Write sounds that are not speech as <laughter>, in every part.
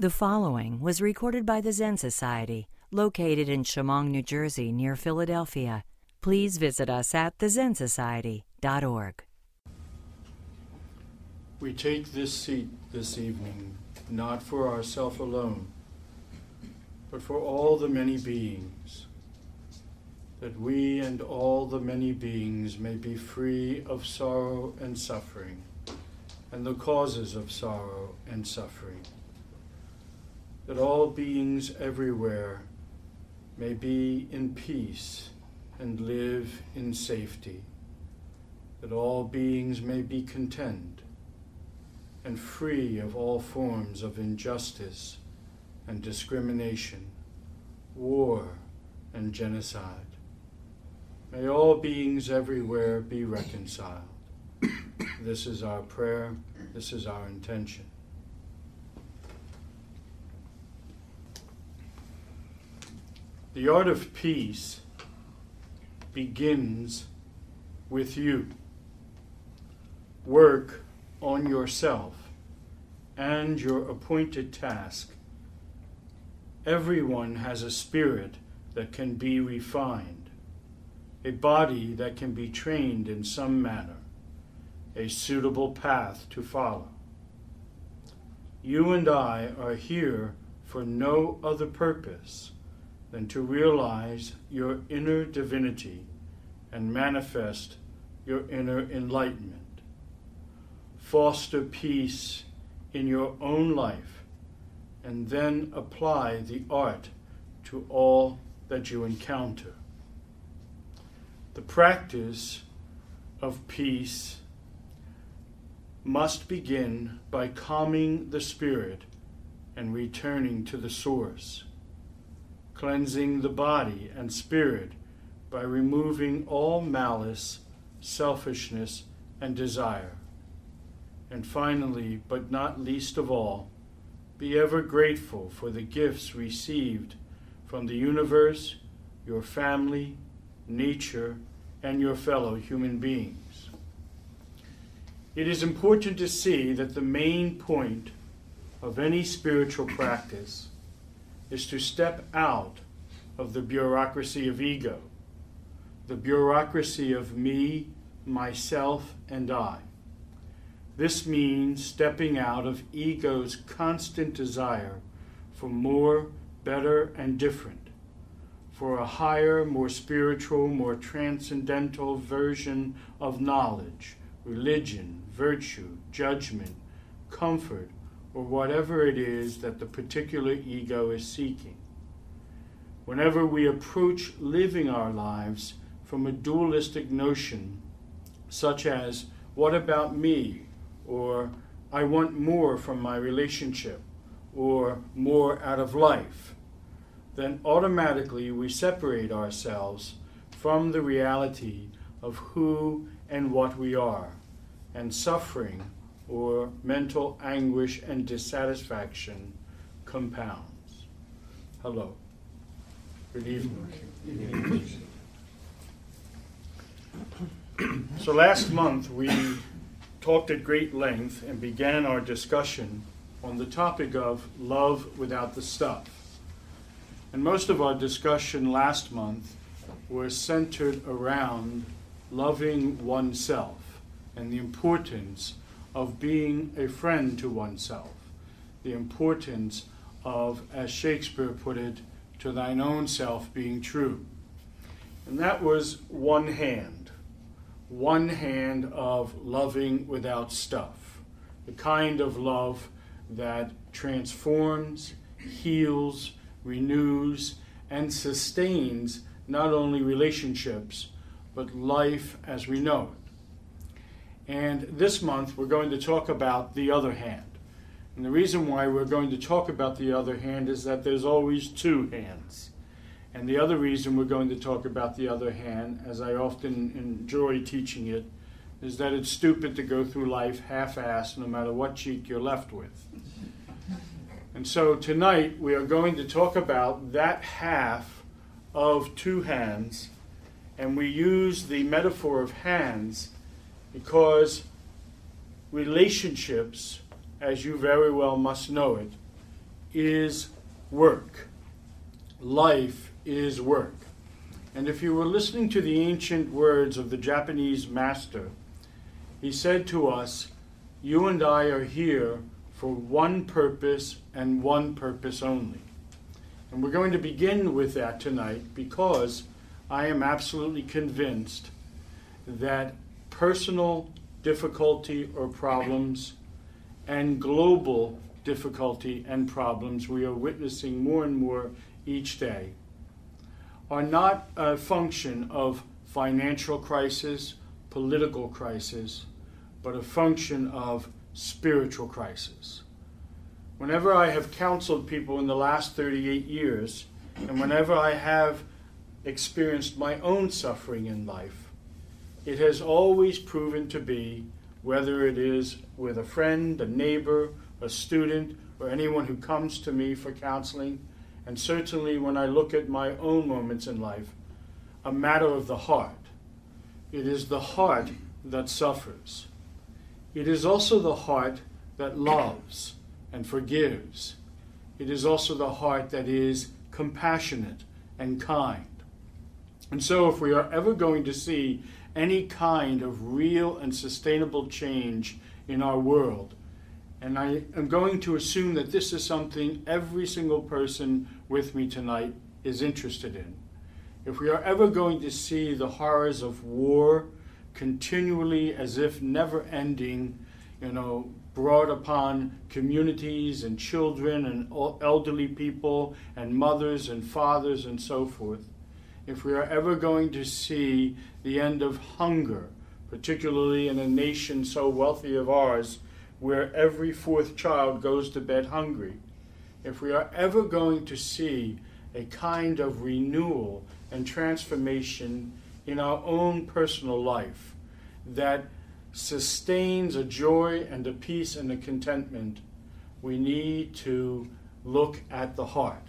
The following was recorded by the Zen Society, located in Chemung, New Jersey, near Philadelphia. Please visit us at thezensociety.org. We take this seat this evening not for ourselves alone, but for all the many beings, that we and all the many beings may be free of sorrow and suffering, and the causes of sorrow and suffering that all beings everywhere may be in peace and live in safety, that all beings may be content and free of all forms of injustice and discrimination, war and genocide. May all beings everywhere be reconciled. this is our prayer, this is our intention. The art of peace begins with you. Work on yourself and your appointed task. Everyone has a spirit that can be refined, a body that can be trained in some manner, a suitable path to follow. You and I are here for no other purpose than to realize your inner divinity and manifest your inner enlightenment. Foster peace in your own life and then apply the art to all that you encounter. The practice of peace must begin by calming the spirit and returning to the source cleansing the body and spirit by removing all malice, selfishness, and desire. And finally, but not least of all, be ever grateful for the gifts received from the universe, your family, nature, and your fellow human beings. It is important to see that the main point of any spiritual practice is to step out of the bureaucracy of ego, the bureaucracy of me, myself, and I. This means stepping out of ego's constant desire for more, better, and different, for a higher, more spiritual, more transcendental version of knowledge, religion, virtue, judgment, comfort, or whatever it is that the particular ego is seeking. Whenever we approach living our lives from a dualistic notion, such as, what about me? or I want more from my relationship, or more out of life, then automatically we separate ourselves from the reality of who and what we are, and suffering or mental anguish and dissatisfaction compounds. Hello. Good evening. so last month we talked at great length and began our discussion on the topic of love without the stuff. And most of our discussion last month was centered around loving oneself and the importance of being a friend to oneself, the importance of, as Shakespeare put it, to thine own self being true. And that was one hand, one hand of loving without stuff, the kind of love that transforms, heals, renews, and sustains not only relationships, but life as we know it. And this month we're going to talk about the other hand. And the reason why we're going to talk about the other hand is that there's always two hands. And the other reason we're going to talk about the other hand, as I often enjoy teaching it, is that it's stupid to go through life half assed no matter what cheek you're left with. And so tonight we are going to talk about that half of two hands, and we use the metaphor of hands because relationships, as you very well must know it, is work. Life is work. And if you were listening to the ancient words of the Japanese master, he said to us, You and I are here for one purpose and one purpose only. And we're going to begin with that tonight because I am absolutely convinced that personal difficulty or problems and global difficulty and problems we are witnessing more and more each day are not a function of financial crisis, political crisis, but a function of spiritual crisis. Whenever I have counseled people in the last 38 years, and whenever I have experienced my own suffering in life, it has always proven to be, whether it is with a friend, a neighbor, a student, or anyone who comes to me for counseling, and certainly when I look at my own moments in life, a matter of the heart. It is the heart that suffers. It is also the heart that loves and forgives. It is also the heart that is compassionate and kind. And so, if we are ever going to see any kind of real and sustainable change in our world, and I am going to assume that this is something every single person with me tonight is interested in. If we are ever going to see the horrors of war continually as if never ending, you know, brought upon communities and children and elderly people and mothers and fathers and so forth, if we are ever going to see the end of hunger, particularly in a nation so wealthy of ours, where every fourth child goes to bed hungry, if we are ever going to see a kind of renewal and transformation in our own personal life that sustains a joy and a peace and a contentment, we need to look at the heart.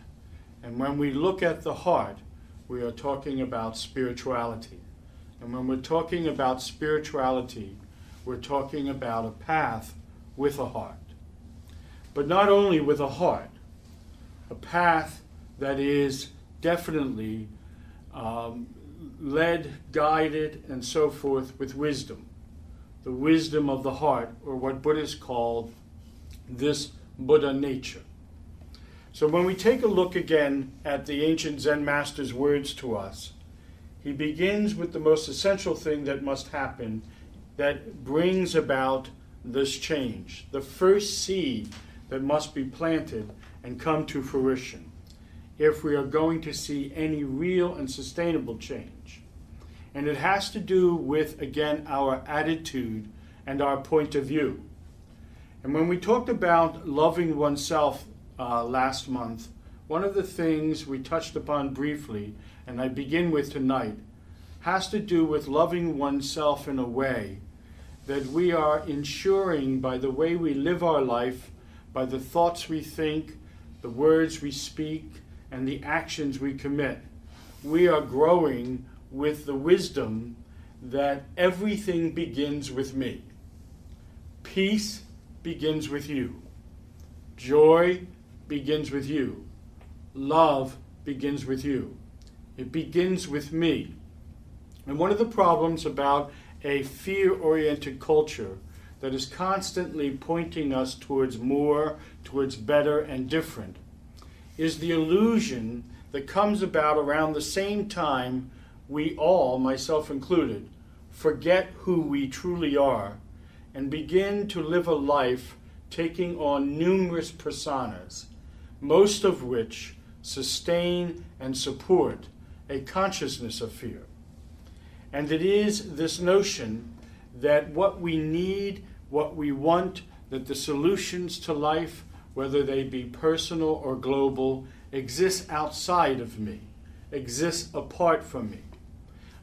And when we look at the heart, we are talking about spirituality. And when we're talking about spirituality, we're talking about a path with a heart. But not only with a heart, a path that is definitely um, led, guided, and so forth with wisdom. The wisdom of the heart, or what Buddhists call this Buddha nature. So when we take a look again at the ancient Zen master's words to us, he begins with the most essential thing that must happen that brings about this change, the first seed that must be planted and come to fruition if we are going to see any real and sustainable change. And it has to do with, again, our attitude and our point of view. And when we talked about loving oneself uh, last month, one of the things we touched upon briefly, and I begin with tonight, has to do with loving oneself in a way that we are ensuring by the way we live our life, by the thoughts we think, the words we speak, and the actions we commit, we are growing with the wisdom that everything begins with me. Peace begins with you. Joy begins with you. Love begins with you. It begins with me. And one of the problems about a fear oriented culture that is constantly pointing us towards more, towards better and different, is the illusion that comes about around the same time we all, myself included, forget who we truly are and begin to live a life taking on numerous personas, most of which sustain and support a consciousness of fear. And it is this notion that what we need, what we want, that the solutions to life, whether they be personal or global, exist outside of me, exist apart from me.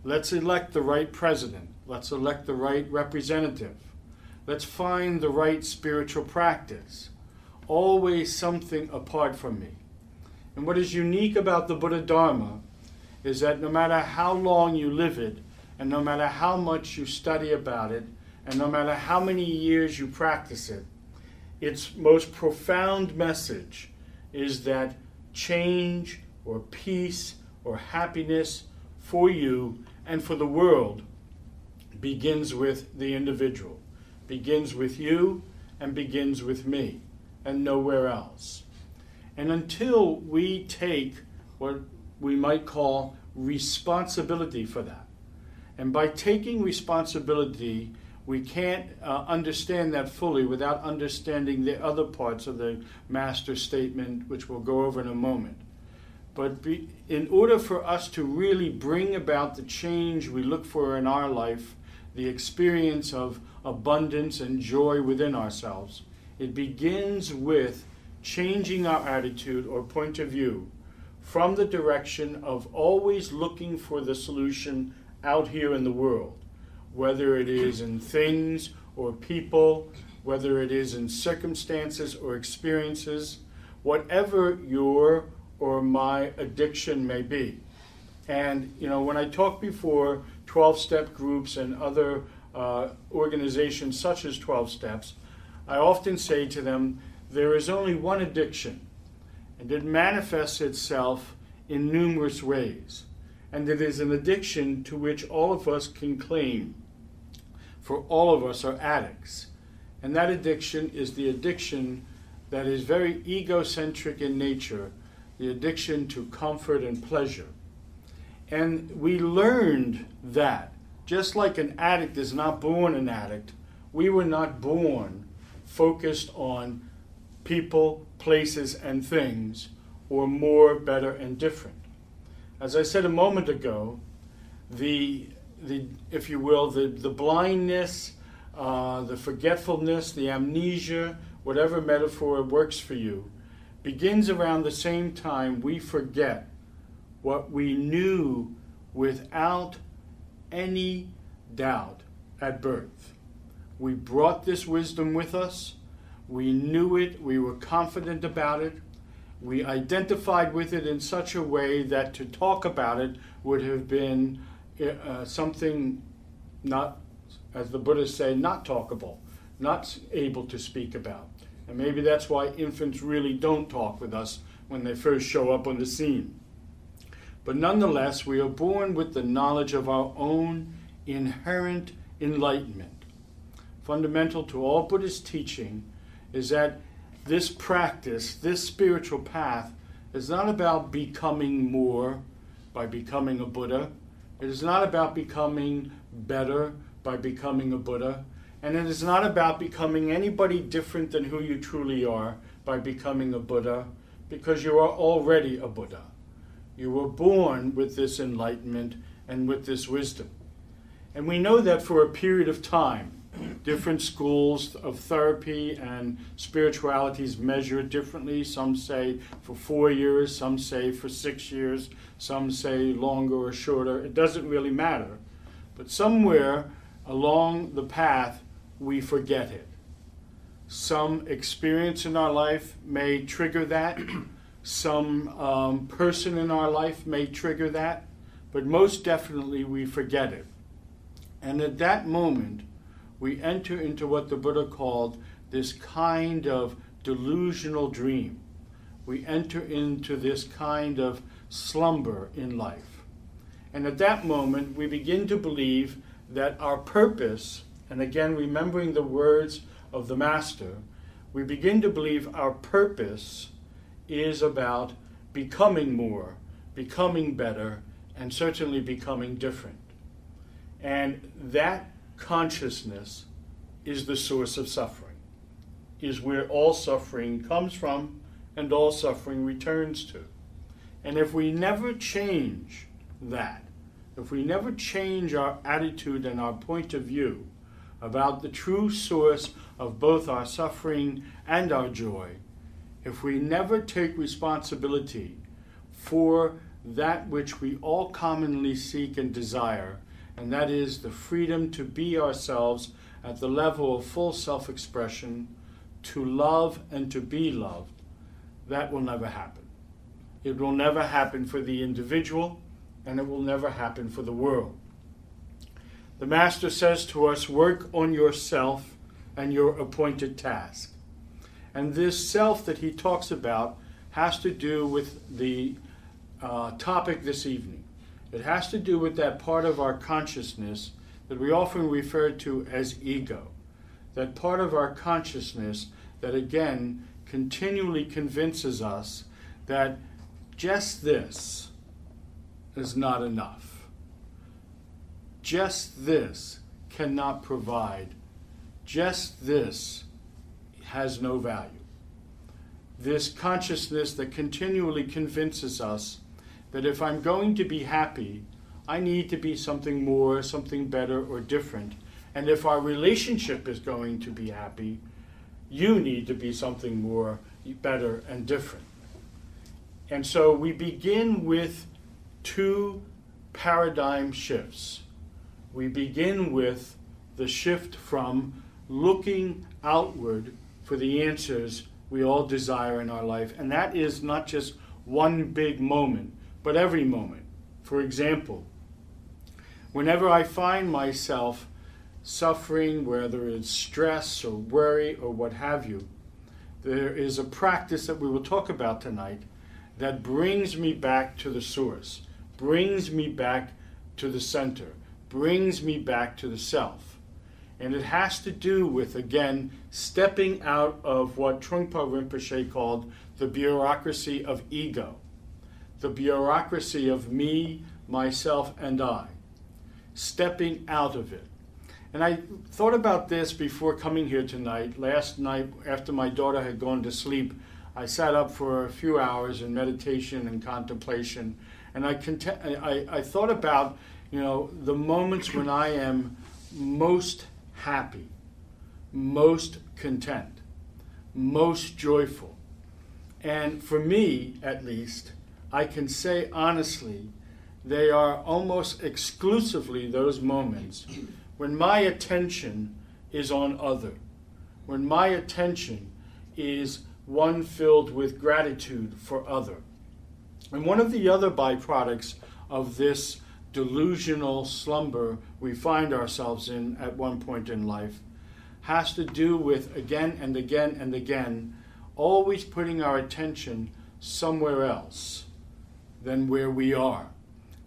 Let's elect the right president. Let's elect the right representative. Let's find the right spiritual practice. Always something apart from me. And what is unique about the Buddha Dharma is that no matter how long you live it, and no matter how much you study about it, and no matter how many years you practice it, its most profound message is that change or peace or happiness for you and for the world begins with the individual, begins with you, and begins with me, and nowhere else. And until we take what we might call responsibility for that, and by taking responsibility, we can't uh, understand that fully without understanding the other parts of the master statement, which we'll go over in a moment. But be, in order for us to really bring about the change we look for in our life, the experience of abundance and joy within ourselves, it begins with changing our attitude or point of view from the direction of always looking for the solution out here in the world whether it is in things or people, whether it is in circumstances or experiences, whatever your or my addiction may be. And, you know, when I talked before 12 step groups and other uh, organizations such as 12 steps, I often say to them, there is only one addiction, and it manifests itself in numerous ways. And it is an addiction to which all of us can claim for all of us are addicts. And that addiction is the addiction that is very egocentric in nature, the addiction to comfort and pleasure. And we learned that. Just like an addict is not born an addict, we were not born focused on people, places, and things, or more, better, and different. As I said a moment ago, the the, if you will, the, the blindness, uh, the forgetfulness, the amnesia, whatever metaphor works for you, begins around the same time we forget what we knew without any doubt at birth. We brought this wisdom with us. We knew it. We were confident about it. We identified with it in such a way that to talk about it would have been uh, something not, as the Buddhists say, not talkable, not able to speak about. And maybe that's why infants really don't talk with us when they first show up on the scene. But nonetheless, we are born with the knowledge of our own inherent enlightenment. Fundamental to all Buddhist teaching is that this practice, this spiritual path, is not about becoming more by becoming a Buddha it is not about becoming better by becoming a Buddha. And it is not about becoming anybody different than who you truly are by becoming a Buddha, because you are already a Buddha. You were born with this enlightenment and with this wisdom. And we know that for a period of time, different schools of therapy and spiritualities measure it differently. Some say for four years, some say for six years, some say longer or shorter. It doesn't really matter. But somewhere along the path, we forget it. Some experience in our life may trigger that. <clears throat> Some um, person in our life may trigger that. But most definitely, we forget it. And at that moment, we enter into what the Buddha called this kind of delusional dream. We enter into this kind of slumber in life. And at that moment, we begin to believe that our purpose, and again, remembering the words of the Master, we begin to believe our purpose is about becoming more, becoming better, and certainly becoming different. And that consciousness is the source of suffering, is where all suffering comes from and all suffering returns to. And if we never change that, if we never change our attitude and our point of view about the true source of both our suffering and our joy, if we never take responsibility for that which we all commonly seek and desire, and that is the freedom to be ourselves at the level of full self expression, to love and to be loved, that will never happen. It will never happen for the individual, and it will never happen for the world. The Master says to us, Work on yourself and your appointed task. And this self that he talks about has to do with the uh, topic this evening. It has to do with that part of our consciousness that we often refer to as ego. That part of our consciousness that again continually convinces us that just this is not enough. Just this cannot provide. Just this has no value. This consciousness that continually convinces us that if I'm going to be happy, I need to be something more, something better, or different. And if our relationship is going to be happy, you need to be something more, better, and different. And so we begin with two paradigm shifts. We begin with the shift from looking outward for the answers we all desire in our life. And that is not just one big moment, but every moment. For example, whenever I find myself suffering, whether it's stress or worry or what have you, there is a practice that we will talk about tonight that brings me back to the source, brings me back to the center, brings me back to the self. And it has to do with, again, stepping out of what Trungpa Rinpoche called the bureaucracy of ego, the bureaucracy of me, myself, and I, stepping out of it and I thought about this before coming here tonight. Last night, after my daughter had gone to sleep, I sat up for a few hours in meditation and contemplation. And I, cont- I, I thought about, you know, the moments when I am most happy, most content, most joyful. And for me, at least, I can say honestly, they are almost exclusively those moments when my attention is on other, when my attention is one filled with gratitude for other. And one of the other byproducts of this delusional slumber we find ourselves in at one point in life has to do with again and again and again always putting our attention somewhere else than where we are.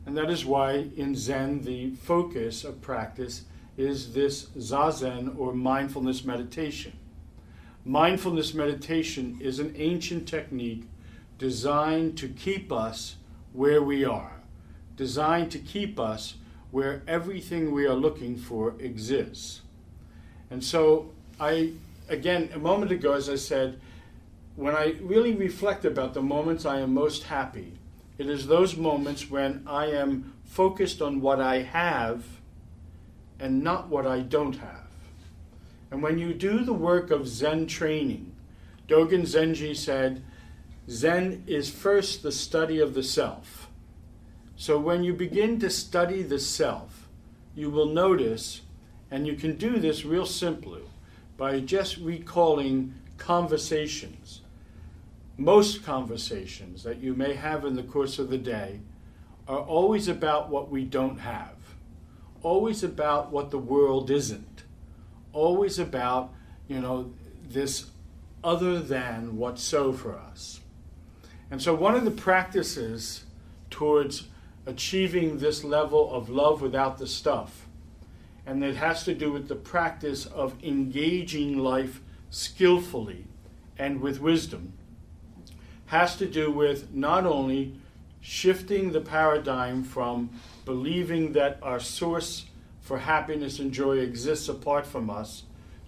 And that is why in Zen the focus of practice is this zazen or mindfulness meditation. Mindfulness meditation is an ancient technique designed to keep us where we are, designed to keep us where everything we are looking for exists. And so, I, again, a moment ago, as I said, when I really reflect about the moments I am most happy, it is those moments when I am focused on what I have and not what I don't have. And when you do the work of Zen training, Dogen Zenji said, Zen is first the study of the self. So when you begin to study the self, you will notice, and you can do this real simply by just recalling conversations. Most conversations that you may have in the course of the day are always about what we don't have always about what the world isn't, always about, you know, this other than what's so for us. And so, one of the practices towards achieving this level of love without the stuff, and it has to do with the practice of engaging life skillfully and with wisdom, has to do with not only shifting the paradigm from believing that our source for happiness and joy exists apart from us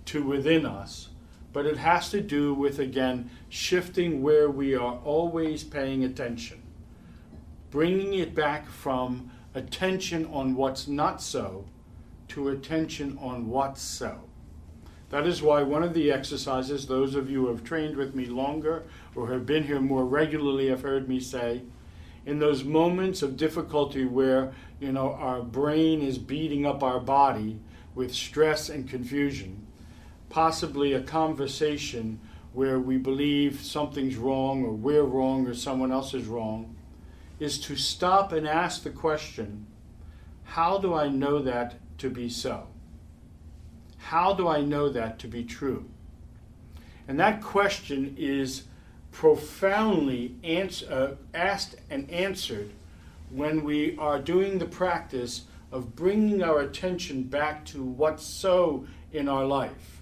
to within us. But it has to do with, again, shifting where we are always paying attention, bringing it back from attention on what's not so to attention on what's so. That is why one of the exercises, those of you who have trained with me longer or have been here more regularly have heard me say, in those moments of difficulty where you know our brain is beating up our body with stress and confusion possibly a conversation where we believe something's wrong or we're wrong or someone else is wrong is to stop and ask the question how do i know that to be so? How do i know that to be true? And that question is profoundly uh, asked and answered when we are doing the practice of bringing our attention back to what's so in our life.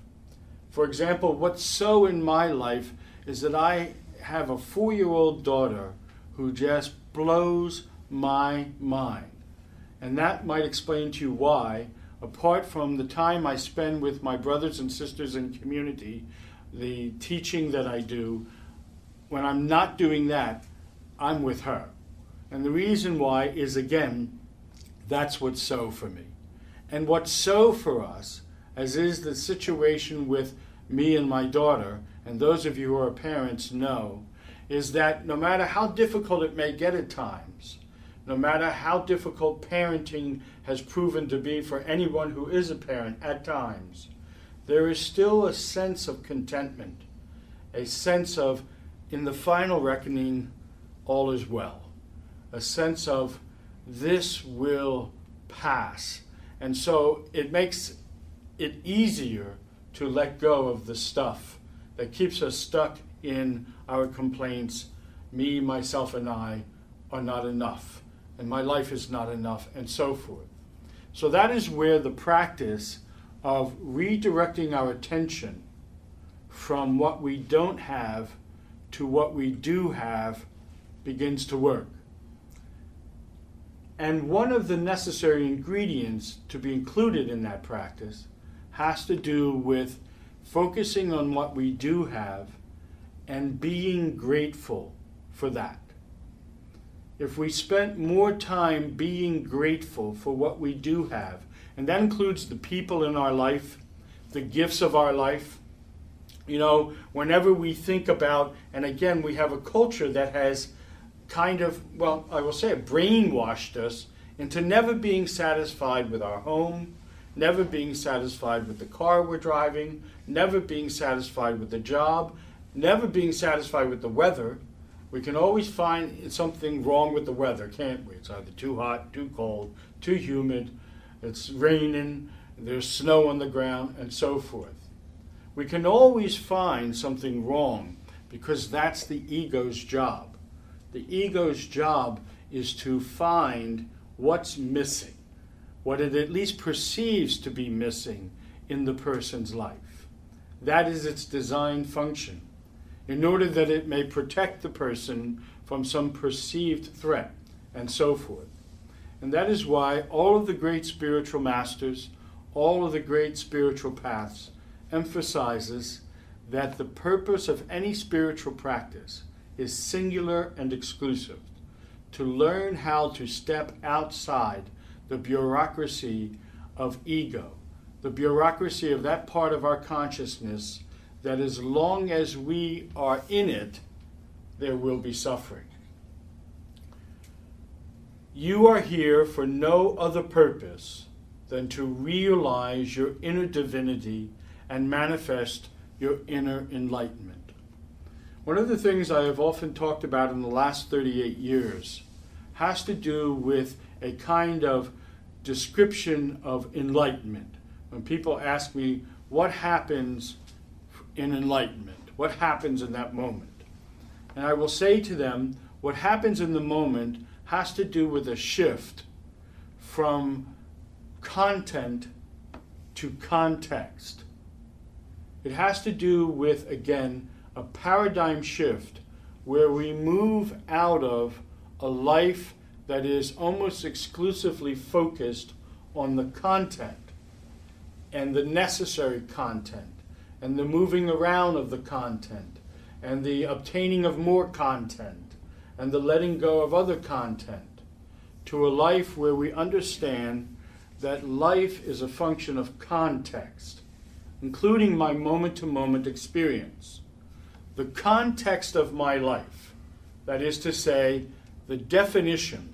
For example, what's so in my life is that I have a four year old daughter who just blows my mind. And that might explain to you why, apart from the time I spend with my brothers and sisters in community, the teaching that I do, when I'm not doing that, I'm with her. And the reason why is again, that's what's so for me. And what's so for us, as is the situation with me and my daughter, and those of you who are parents know, is that no matter how difficult it may get at times, no matter how difficult parenting has proven to be for anyone who is a parent at times, there is still a sense of contentment, a sense of, in the final reckoning, all is well, a sense of this will pass. And so it makes it easier to let go of the stuff that keeps us stuck in our complaints. Me, myself, and I are not enough, and my life is not enough, and so forth. So that is where the practice of redirecting our attention from what we don't have to what we do have begins to work. And one of the necessary ingredients to be included in that practice has to do with focusing on what we do have and being grateful for that. If we spent more time being grateful for what we do have and that includes the people in our life, the gifts of our life. You know, whenever we think about, and again, we have a culture that has kind of, well, I will say it, brainwashed us into never being satisfied with our home, never being satisfied with the car we're driving, never being satisfied with the job, never being satisfied with the weather. We can always find something wrong with the weather, can't we? It's either too hot, too cold, too humid, it's raining, there's snow on the ground, and so forth. We can always find something wrong because that's the ego's job. The ego's job is to find what's missing, what it at least perceives to be missing in the person's life. That is its design function, in order that it may protect the person from some perceived threat, and so forth. And that is why all of the great spiritual masters, all of the great spiritual paths emphasizes that the purpose of any spiritual practice is singular and exclusive. To learn how to step outside the bureaucracy of ego, the bureaucracy of that part of our consciousness that as long as we are in it, there will be suffering. You are here for no other purpose than to realize your inner divinity and manifest your inner enlightenment. One of the things I have often talked about in the last 38 years has to do with a kind of description of enlightenment. When people ask me, what happens in enlightenment? What happens in that moment? And I will say to them, what happens in the moment has to do with a shift from content to context. It has to do with, again, a paradigm shift where we move out of a life that is almost exclusively focused on the content and the necessary content and the moving around of the content and the obtaining of more content and the letting go of other content to a life where we understand that life is a function of context, including my moment to moment experience. The context of my life, that is to say, the definition,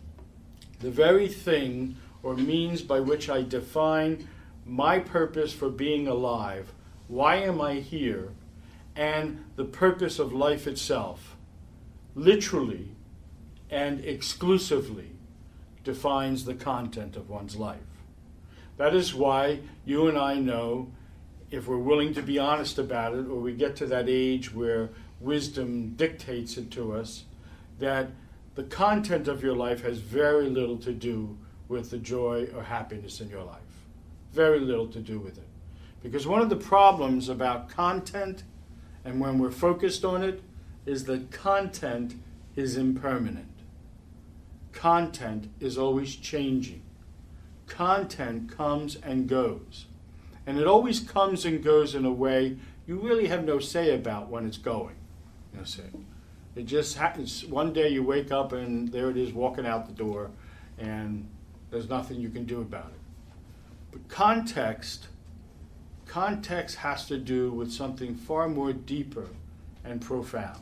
the very thing or means by which I define my purpose for being alive, why am I here, and the purpose of life itself, literally and exclusively defines the content of one's life. That is why you and I know, if we're willing to be honest about it, or we get to that age where wisdom dictates it to us, that the content of your life has very little to do with the joy or happiness in your life. Very little to do with it. Because one of the problems about content and when we're focused on it is that content is impermanent. Content is always changing. Content comes and goes. And it always comes and goes in a way you really have no say about when it's going. You see. It just happens. One day you wake up and there it is walking out the door, and there's nothing you can do about it. But context, context has to do with something far more deeper and profound.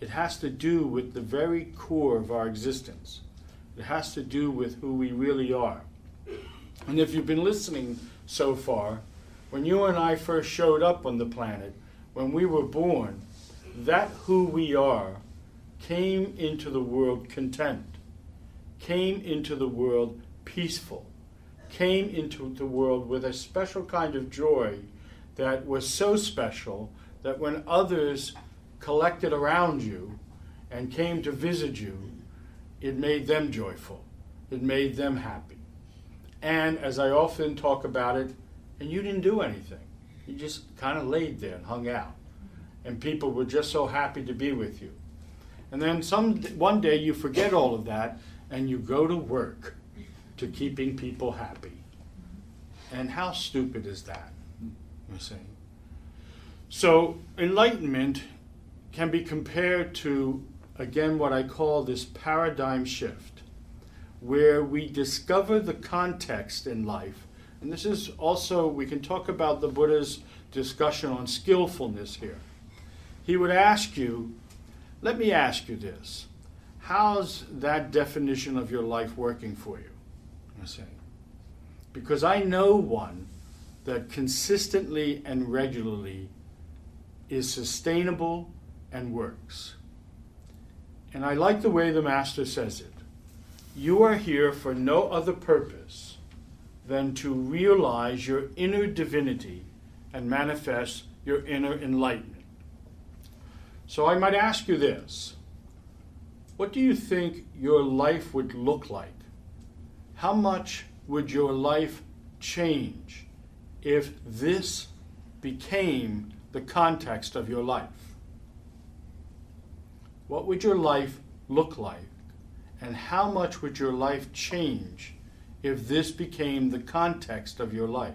It has to do with the very core of our existence. It has to do with who we really are. And if you've been listening so far, when you and I first showed up on the planet, when we were born, that who we are came into the world content, came into the world peaceful, came into the world with a special kind of joy that was so special that when others collected around you and came to visit you, it made them joyful. It made them happy. And as I often talk about it, and you didn't do anything. You just kind of laid there and hung out. And people were just so happy to be with you. And then some one day you forget all of that and you go to work to keeping people happy. And how stupid is that? You see. So enlightenment can be compared to again what I call this paradigm shift where we discover the context in life and this is also, we can talk about the Buddha's discussion on skillfulness here. He would ask you, let me ask you this. How's that definition of your life working for you? I say. Because I know one that consistently and regularly is sustainable and works. And I like the way the Master says it. You are here for no other purpose than to realize your inner divinity and manifest your inner enlightenment. So I might ask you this What do you think your life would look like? How much would your life change if this became the context of your life? What would your life look like? And how much would your life change if this became the context of your life.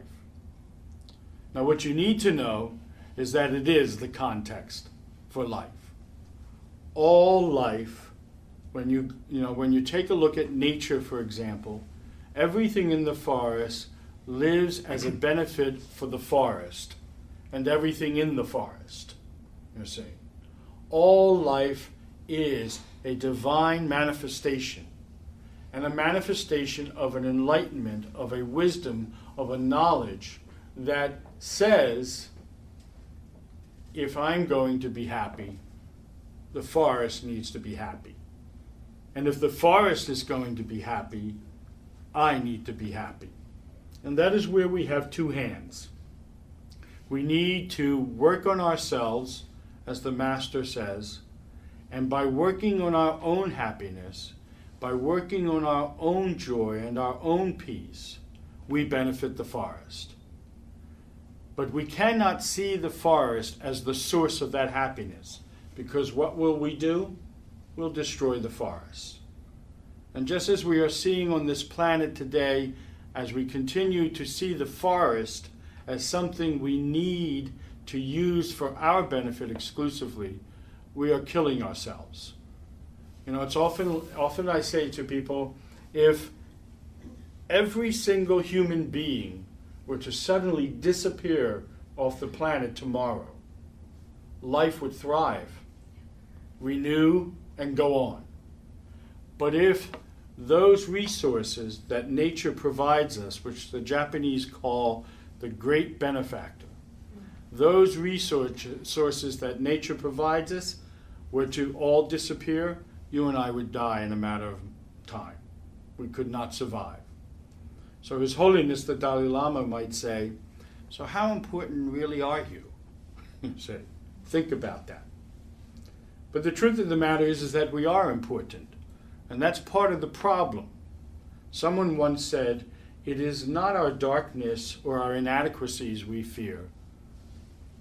Now, what you need to know is that it is the context for life. All life, when you, you, know, when you take a look at nature, for example, everything in the forest lives as a benefit for the forest and everything in the forest. You see, all life is a divine manifestation and a manifestation of an enlightenment, of a wisdom, of a knowledge that says, if I'm going to be happy, the forest needs to be happy. And if the forest is going to be happy, I need to be happy. And that is where we have two hands. We need to work on ourselves, as the Master says, and by working on our own happiness, by working on our own joy and our own peace, we benefit the forest. But we cannot see the forest as the source of that happiness, because what will we do? We'll destroy the forest. And just as we are seeing on this planet today, as we continue to see the forest as something we need to use for our benefit exclusively, we are killing ourselves. You know, it's often often I say to people, if every single human being were to suddenly disappear off the planet tomorrow, life would thrive, renew, and go on. But if those resources that nature provides us, which the Japanese call the great benefactor, those resources that nature provides us were to all disappear, you and I would die in a matter of time. We could not survive. So, His Holiness the Dalai Lama might say, So, how important really are you? <laughs> say, think about that. But the truth of the matter is, is that we are important. And that's part of the problem. Someone once said, It is not our darkness or our inadequacies we fear,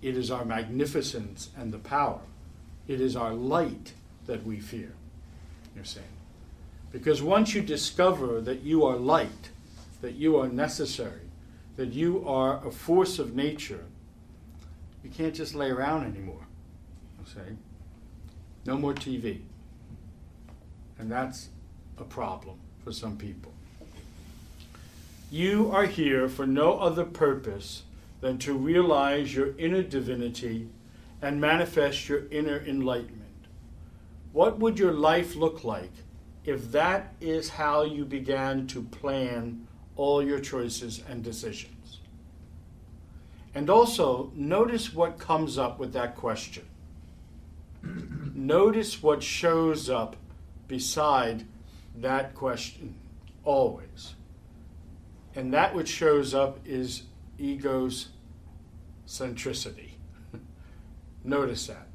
it is our magnificence and the power. It is our light that we fear, you're saying. Because once you discover that you are light, that you are necessary, that you are a force of nature, you can't just lay around anymore. You say, no more TV. And that's a problem for some people. You are here for no other purpose than to realize your inner divinity and manifest your inner enlightenment. What would your life look like if that is how you began to plan all your choices and decisions? And also, notice what comes up with that question. <clears throat> notice what shows up beside that question always. And that which shows up is ego's centricity. Notice that.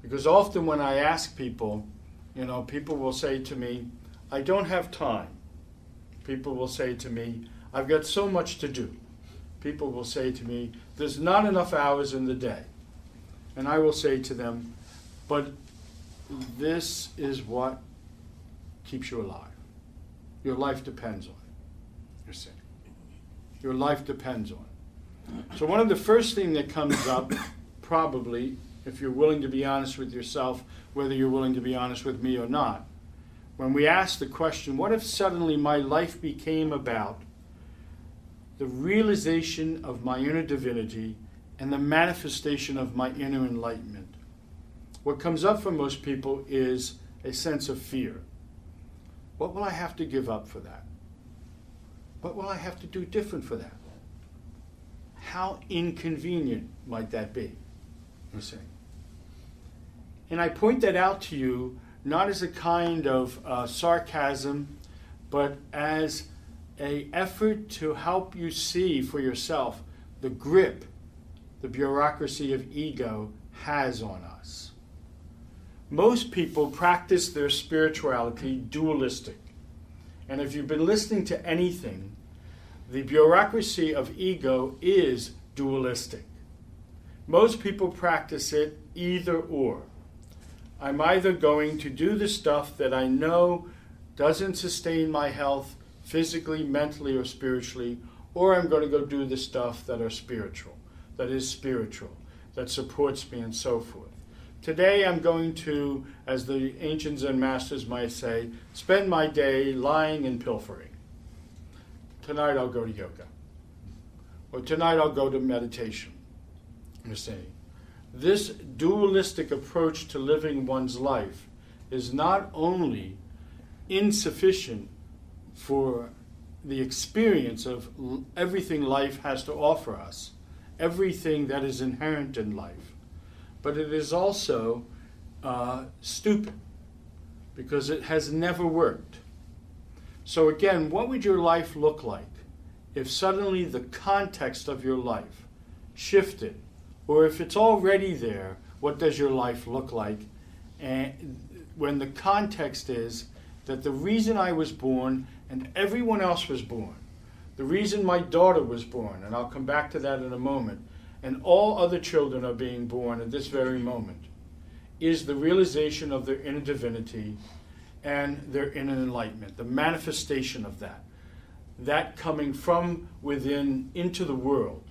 Because often when I ask people, you know, people will say to me, I don't have time. People will say to me, I've got so much to do. People will say to me, there's not enough hours in the day. And I will say to them, but this is what keeps you alive. Your life depends on it. You're saying. Your life depends on it. So one of the first thing that comes up, probably, if you're willing to be honest with yourself, whether you're willing to be honest with me or not, when we ask the question, what if suddenly my life became about the realization of my inner divinity and the manifestation of my inner enlightenment? What comes up for most people is a sense of fear. What will I have to give up for that? What will I have to do different for that? How inconvenient might that be? You see. And I point that out to you not as a kind of uh, sarcasm, but as a effort to help you see for yourself the grip the bureaucracy of ego has on us most people practice their spirituality dualistic. And if you've been listening to anything, the bureaucracy of ego is dualistic. Most people practice it either or. I'm either going to do the stuff that I know doesn't sustain my health physically, mentally, or spiritually, or I'm going to go do the stuff that are spiritual, that is spiritual, that supports me, and so forth. Today I'm going to, as the ancients and masters might say, spend my day lying and pilfering. Tonight I'll go to yoga. Or tonight I'll go to meditation. You see, this dualistic approach to living one's life is not only insufficient for the experience of everything life has to offer us, everything that is inherent in life but it is also uh, stupid because it has never worked. So, again, what would your life look like if suddenly the context of your life shifted? Or if it's already there, what does your life look like? And when the context is that the reason I was born and everyone else was born, the reason my daughter was born, and I'll come back to that in a moment, and all other children are being born at this very moment, is the realization of their inner divinity and their inner enlightenment, the manifestation of that, that coming from within into the world.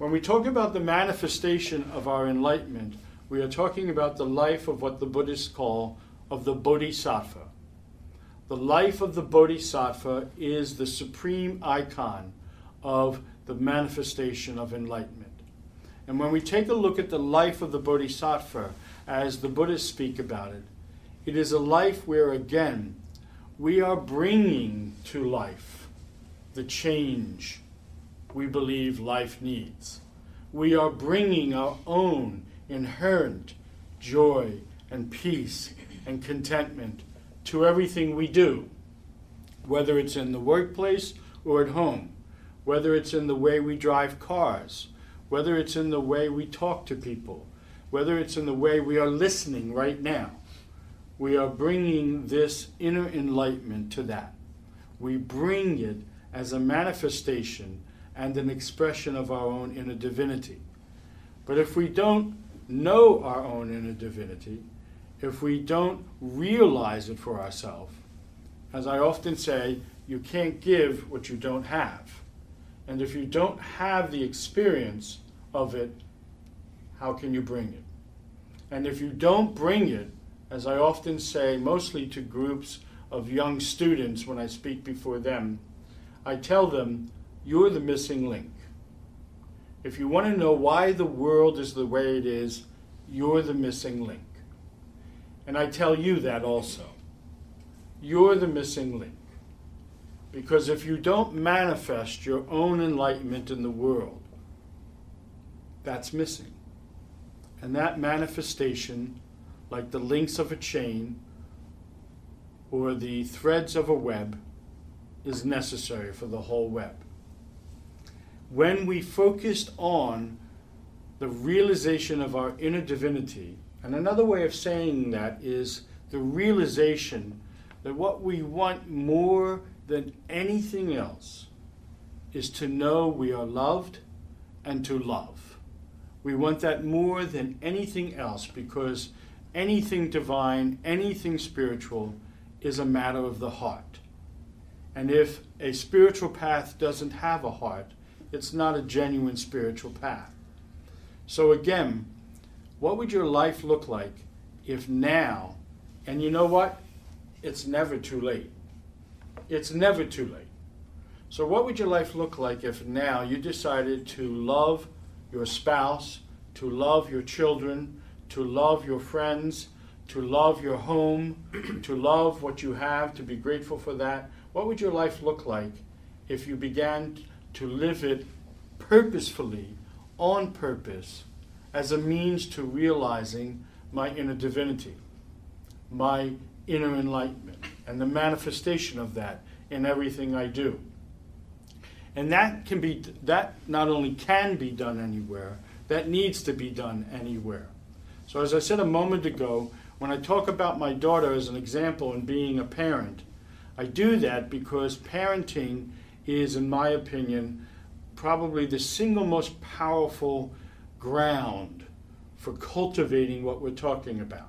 When we talk about the manifestation of our enlightenment, we are talking about the life of what the Buddhists call of the Bodhisattva. The life of the Bodhisattva is the supreme icon of the manifestation of enlightenment. And when we take a look at the life of the Bodhisattva, as the Buddhists speak about it, it is a life where, again, we are bringing to life the change we believe life needs. We are bringing our own inherent joy and peace and contentment to everything we do, whether it's in the workplace or at home, whether it's in the way we drive cars, whether it's in the way we talk to people, whether it's in the way we are listening right now, we are bringing this inner enlightenment to that. We bring it as a manifestation and an expression of our own inner divinity. But if we don't know our own inner divinity, if we don't realize it for ourselves, as I often say, you can't give what you don't have. And if you don't have the experience of it, how can you bring it? And if you don't bring it, as I often say, mostly to groups of young students when I speak before them, I tell them, you're the missing link. If you want to know why the world is the way it is, you're the missing link. And I tell you that also. You're the missing link. Because if you don't manifest your own enlightenment in the world, that's missing. And that manifestation, like the links of a chain or the threads of a web, is necessary for the whole web. When we focused on the realization of our inner divinity, and another way of saying that is the realization that what we want more than anything else is to know we are loved and to love. We want that more than anything else because anything divine, anything spiritual is a matter of the heart. And if a spiritual path doesn't have a heart, it's not a genuine spiritual path. So, again, what would your life look like if now, and you know what? It's never too late. It's never too late. So, what would your life look like if now you decided to love your spouse, to love your children, to love your friends, to love your home, <clears throat> to love what you have, to be grateful for that? What would your life look like if you began to live it purposefully, on purpose, as a means to realizing my inner divinity, my inner enlightenment, and the manifestation of that in everything I do? And that can be that not only can be done anywhere, that needs to be done anywhere. So as I said a moment ago, when I talk about my daughter as an example in being a parent, I do that because parenting is, in my opinion, probably the single most powerful ground for cultivating what we're talking about.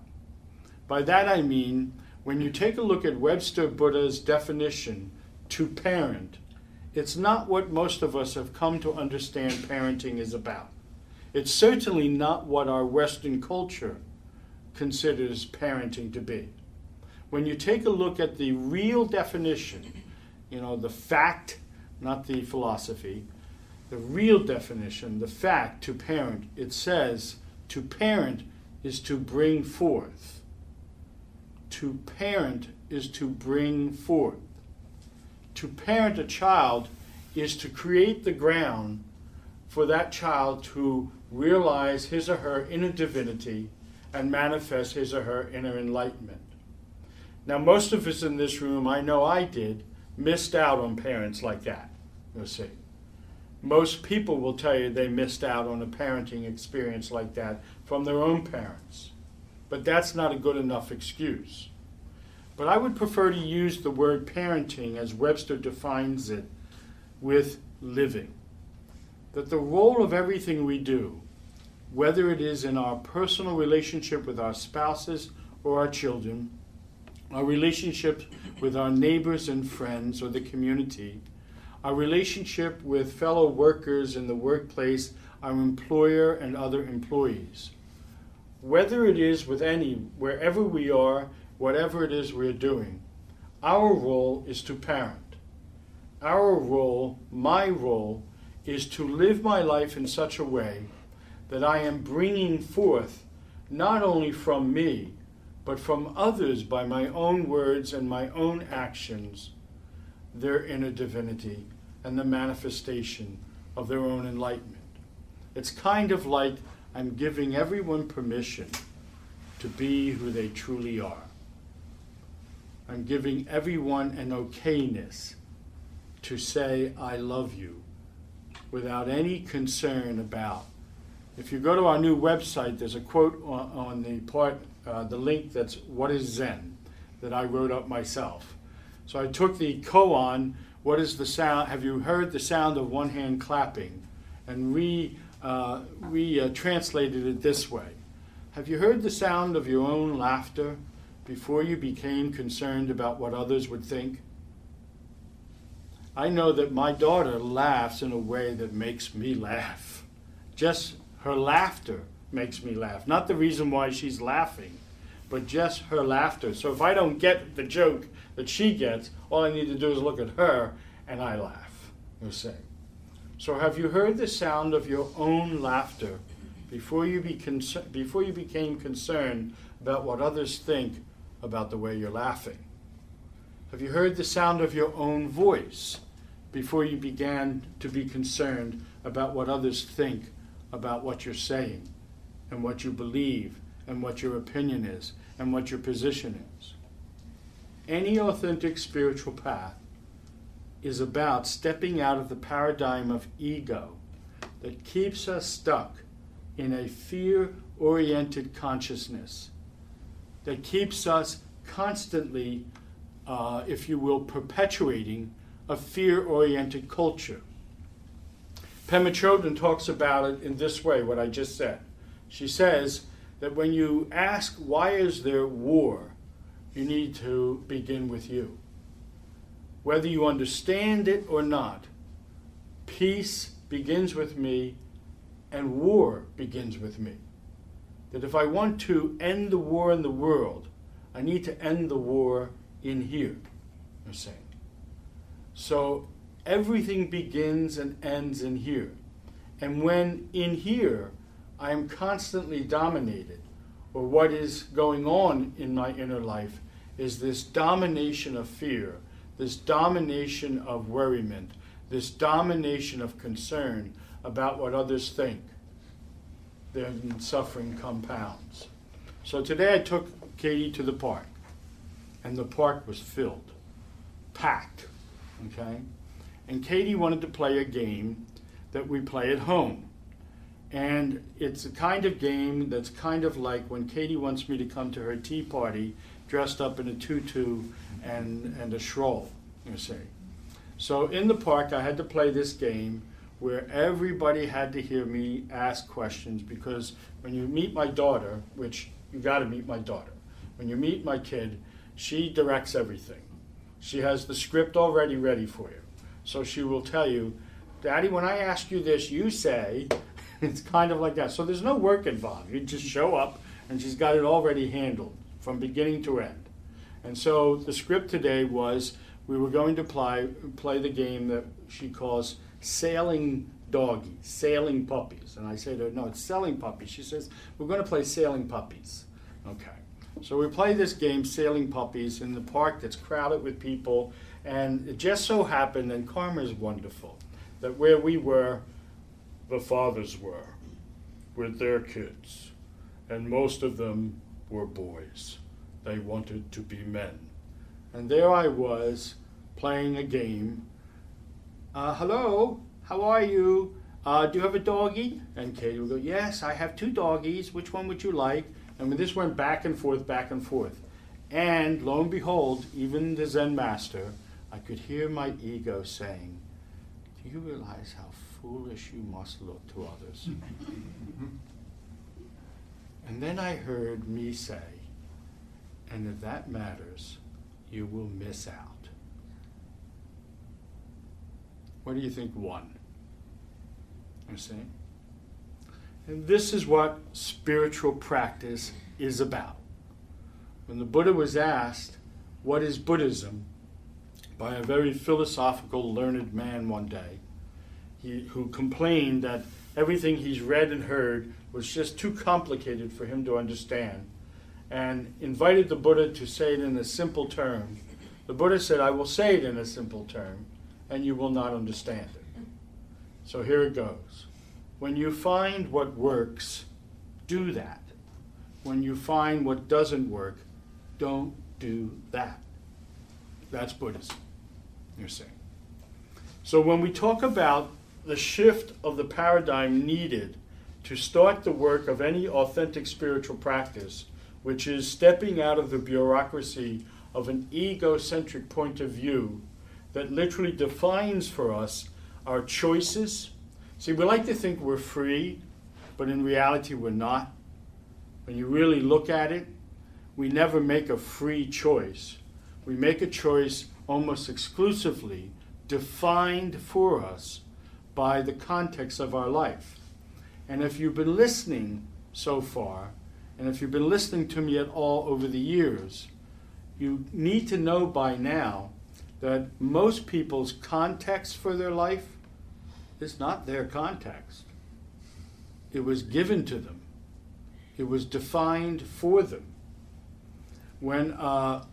By that I mean, when you take a look at Webster Buddha's definition to parent, it's not what most of us have come to understand parenting is about. It's certainly not what our Western culture considers parenting to be when you take a look at the real definition, you know, the fact, not the philosophy, the real definition, the fact to parent, it says to parent is to bring forth. To parent is to bring forth. To parent a child is to create the ground for that child to realize his or her inner divinity and manifest his or her inner enlightenment. Now, most of us in this room, I know I did, missed out on parents like that. You'll see. Most people will tell you they missed out on a parenting experience like that from their own parents. But that's not a good enough excuse. But I would prefer to use the word parenting as Webster defines it with living. That the role of everything we do, whether it is in our personal relationship with our spouses or our children, our relationships with our neighbors and friends or the community, our relationship with fellow workers in the workplace, our employer and other employees. Whether it is with any, wherever we are, whatever it is we're doing, our role is to parent. Our role, my role, is to live my life in such a way that I am bringing forth not only from me, but from others by my own words and my own actions, their inner divinity and the manifestation of their own enlightenment. It's kind of like I'm giving everyone permission to be who they truly are. I'm giving everyone an okayness to say, I love you, without any concern about If you go to our new website, there's a quote on, on the part, uh, the link that's What is Zen, that I wrote up myself. So I took the koan, What is the sound? Have you heard the sound of one hand clapping? And we, uh, re uh, translated it this way Have you heard the sound of your own laughter before you became concerned about what others would think? I know that my daughter laughs in a way that makes me laugh. Just her laughter makes me laugh. Not the reason why she's laughing, but just her laughter. So if I don't get the joke that she gets, all I need to do is look at her and I laugh. You see. So have you heard the sound of your own laughter before you, be con- before you became concerned about what others think about the way you're laughing? Have you heard the sound of your own voice before you began to be concerned about what others think about what you're saying and what you believe and what your opinion is and what your position is. Any authentic spiritual path is about stepping out of the paradigm of ego that keeps us stuck in a fear oriented consciousness, that keeps us constantly, uh, if you will, perpetuating a fear oriented culture. Pema Chodron talks about it in this way, what I just said. She says that when you ask, why is there war, you need to begin with you. Whether you understand it or not, peace begins with me and war begins with me. That if I want to end the war in the world, I need to end the war in here, you're saying. So everything begins and ends in here. And when in here I am constantly dominated, or what is going on in my inner life is this domination of fear, this domination of worriment, this domination of concern about what others think, then suffering compounds. So today I took Katie to the park, and the park was filled, packed, okay? and Katie wanted to play a game that we play at home. And it's a kind of game that's kind of like when Katie wants me to come to her tea party dressed up in a tutu and, and a shawl, you see. So in the park, I had to play this game where everybody had to hear me ask questions because when you meet my daughter, which you got to meet my daughter, when you meet my kid, she directs everything. She has the script already ready for you. So she will tell you, Daddy, when I ask you this, you say, it's kind of like that. So there's no work involved. You just show up, and she's got it already handled from beginning to end. And so the script today was we were going to play, play the game that she calls sailing doggies, sailing puppies. And I say to her, no, it's selling puppies. She says, we're going to play sailing puppies. Okay. So we play this game, sailing puppies, in the park that's crowded with people and it just so happened, and karma is wonderful, that where we were, the fathers were with their kids. And most of them were boys. They wanted to be men. And there I was playing a game. Uh, hello, how are you? Uh, do you have a doggie? And Katie would go, Yes, I have two doggies. Which one would you like? And this went back and forth, back and forth. And lo and behold, even the Zen master I could hear my ego saying, Do you realize how foolish you must look to others? and then I heard me say, And if that matters, you will miss out. What do you think won? You see? And this is what spiritual practice is about. When the Buddha was asked, What is Buddhism? by a very philosophical, learned man one day he, who complained that everything he's read and heard was just too complicated for him to understand and invited the Buddha to say it in a simple term. The Buddha said, I will say it in a simple term, and you will not understand it. So here it goes. When you find what works, do that. When you find what doesn't work, don't do that. That's Buddhism you're saying. So when we talk about the shift of the paradigm needed to start the work of any authentic spiritual practice, which is stepping out of the bureaucracy of an egocentric point of view that literally defines for us our choices. See, we like to think we're free, but in reality, we're not. When you really look at it, we never make a free choice. We make a choice almost exclusively defined for us by the context of our life. And if you've been listening so far, and if you've been listening to me at all over the years, you need to know by now that most people's context for their life is not their context. It was given to them, it was defined for them. When uh,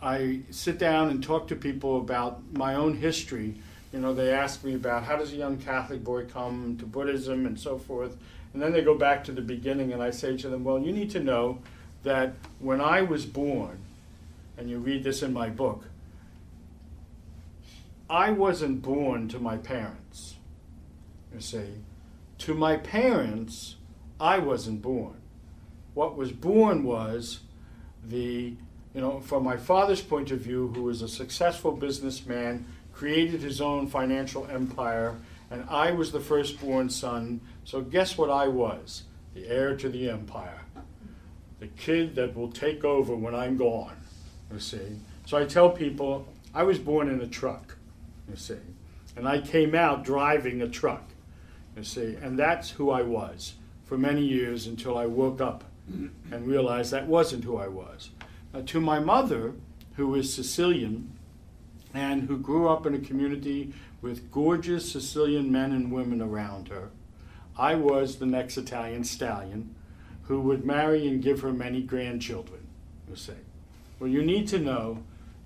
I sit down and talk to people about my own history, you know, they ask me about how does a young Catholic boy come to Buddhism and so forth. And then they go back to the beginning, and I say to them, Well, you need to know that when I was born, and you read this in my book, I wasn't born to my parents. You see, to my parents, I wasn't born. What was born was the, you know, from my father's point of view, who was a successful businessman, created his own financial empire, and I was the firstborn son. So guess what I was? The heir to the empire. The kid that will take over when I'm gone. You see. So I tell people I was born in a truck you see. And I came out driving a truck, you see, and that's who I was for many years until I woke up and realized that wasn't who I was. Now, to my mother, who is Sicilian and who grew up in a community with gorgeous Sicilian men and women around her, I was the next Italian stallion who would marry and give her many grandchildren, you say. Well, you need to know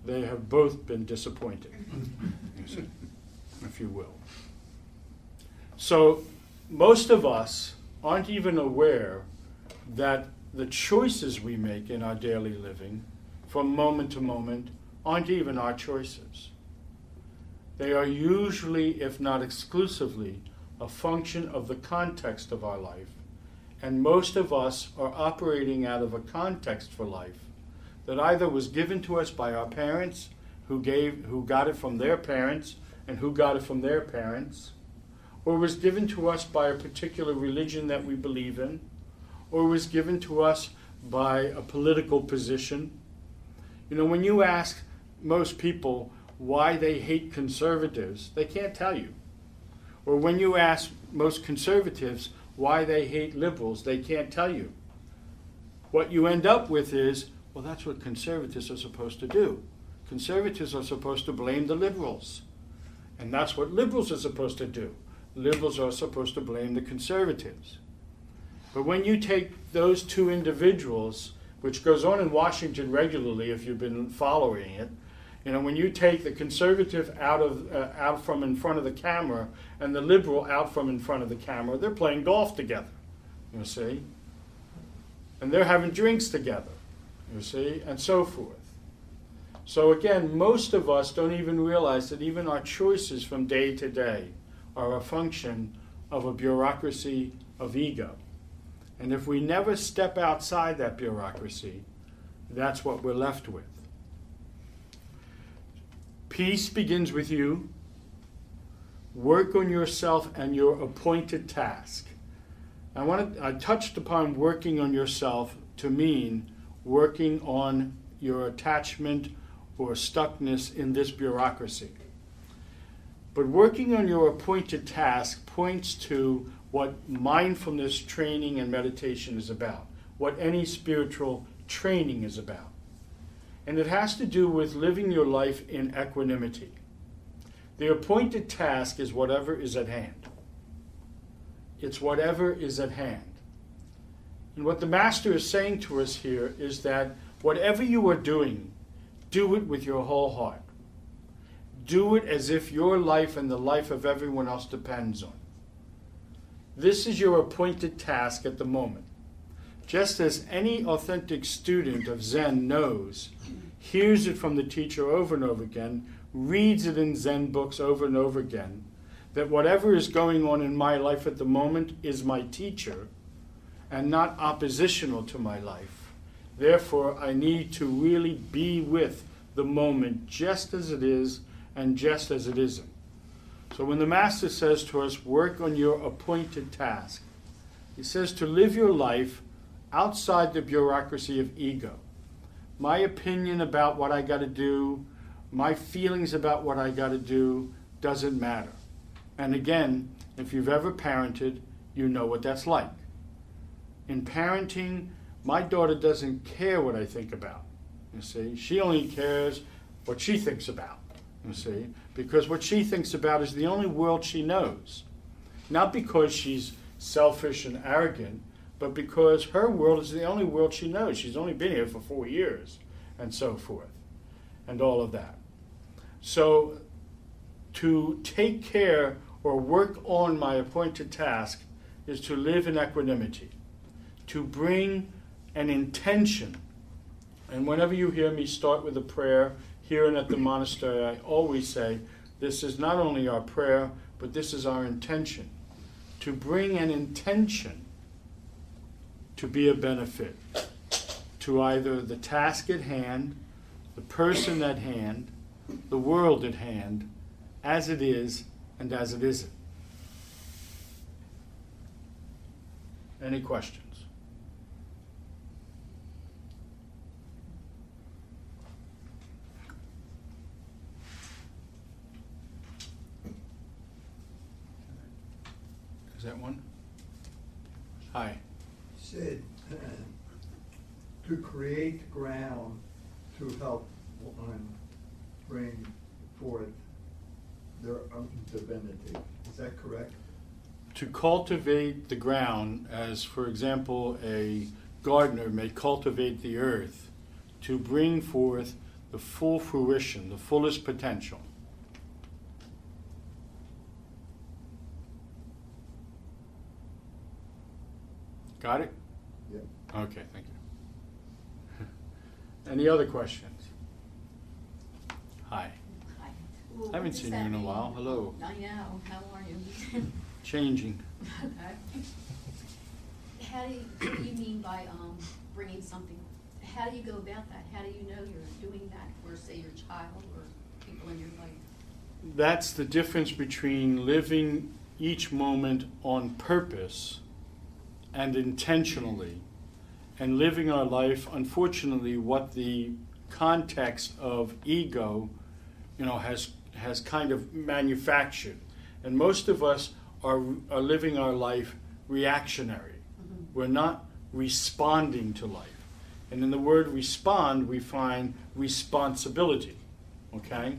they have both been disappointed, if you will. So, most of us aren't even aware that the choices we make in our daily living, from moment to moment, aren't even our choices. They are usually, if not exclusively, a function of the context of our life. And most of us are operating out of a context for life that either was given to us by our parents, who gave who got it from their parents, and who got it from their parents, or was given to us by a particular religion that we believe in, or was given to us by a political position. You know, when you ask most people why they hate conservatives, they can't tell you. Or when you ask most conservatives why they hate liberals, they can't tell you. What you end up with is well, that's what conservatives are supposed to do. Conservatives are supposed to blame the liberals. And that's what liberals are supposed to do. Liberals are supposed to blame the conservatives. But when you take those two individuals, which goes on in Washington regularly if you've been following it, you know, when you take the conservative out of uh, out from in front of the camera and the liberal out from in front of the camera, they're playing golf together. You see, and they're having drinks together you see, and so forth. So again, most of us don't even realize that even our choices from day to day are a function of a bureaucracy of ego. And if we never step outside that bureaucracy, that's what we're left with. Peace begins with you. Work on yourself and your appointed task. I, wanted, I touched upon working on yourself to mean working on your attachment or stuckness in this bureaucracy. But working on your appointed task points to what mindfulness training and meditation is about, what any spiritual training is about. And it has to do with living your life in equanimity. The appointed task is whatever is at hand. It's whatever is at hand. And what the Master is saying to us here is that whatever you are doing, do it with your whole heart. Do it as if your life and the life of everyone else depends on. it. This is your appointed task at the moment. Just as any authentic student of Zen knows, hears it from the teacher over and over again, reads it in Zen books over and over again, that whatever is going on in my life at the moment is my teacher and not oppositional to my life. Therefore, I need to really be with the moment just as it is and just as it isn't. So when the Master says to us, work on your appointed task, he says to live your life outside the bureaucracy of ego. My opinion about what I got to do, my feelings about what I got to do doesn't matter. And again, if you've ever parented, you know what that's like. In parenting, my daughter doesn't care what I think about. You see, she only cares what she thinks about. You see, because what she thinks about is the only world she knows. Not because she's selfish and arrogant, but because her world is the only world she knows. She's only been here for four years, and so forth, and all of that. So, to take care or work on my appointed task is to live in equanimity, to bring an intention. And whenever you hear me start with a prayer here and at the monastery, I always say, this is not only our prayer, but this is our intention. To bring an intention to be a benefit to either the task at hand, the person at hand, the world at hand, as it is and as it isn't. Any questions? Is that one? Hi. Said uh, to create ground to help one bring forth their own divinity. Is that correct? To cultivate the ground, as for example, a gardener may cultivate the earth to bring forth the full fruition, the fullest potential. Got it? Yep. Okay, thank you. Any other questions? Hi. Hi. I haven't seen you in a while. Hello. I know, how are you? <laughs> Changing. Okay. How do you, what do you mean by, um, bringing something, how do you go about that? How do you know you're doing that for, say, your child or people in your life? That's the difference between living each moment on purpose and intentionally, and living our life, unfortunately, what the context of ego, you know, has has kind of manufactured. And most of us are, are living our life reactionary. Mhm. We're not responding to life. And in the word respond, we find responsibility. Okay?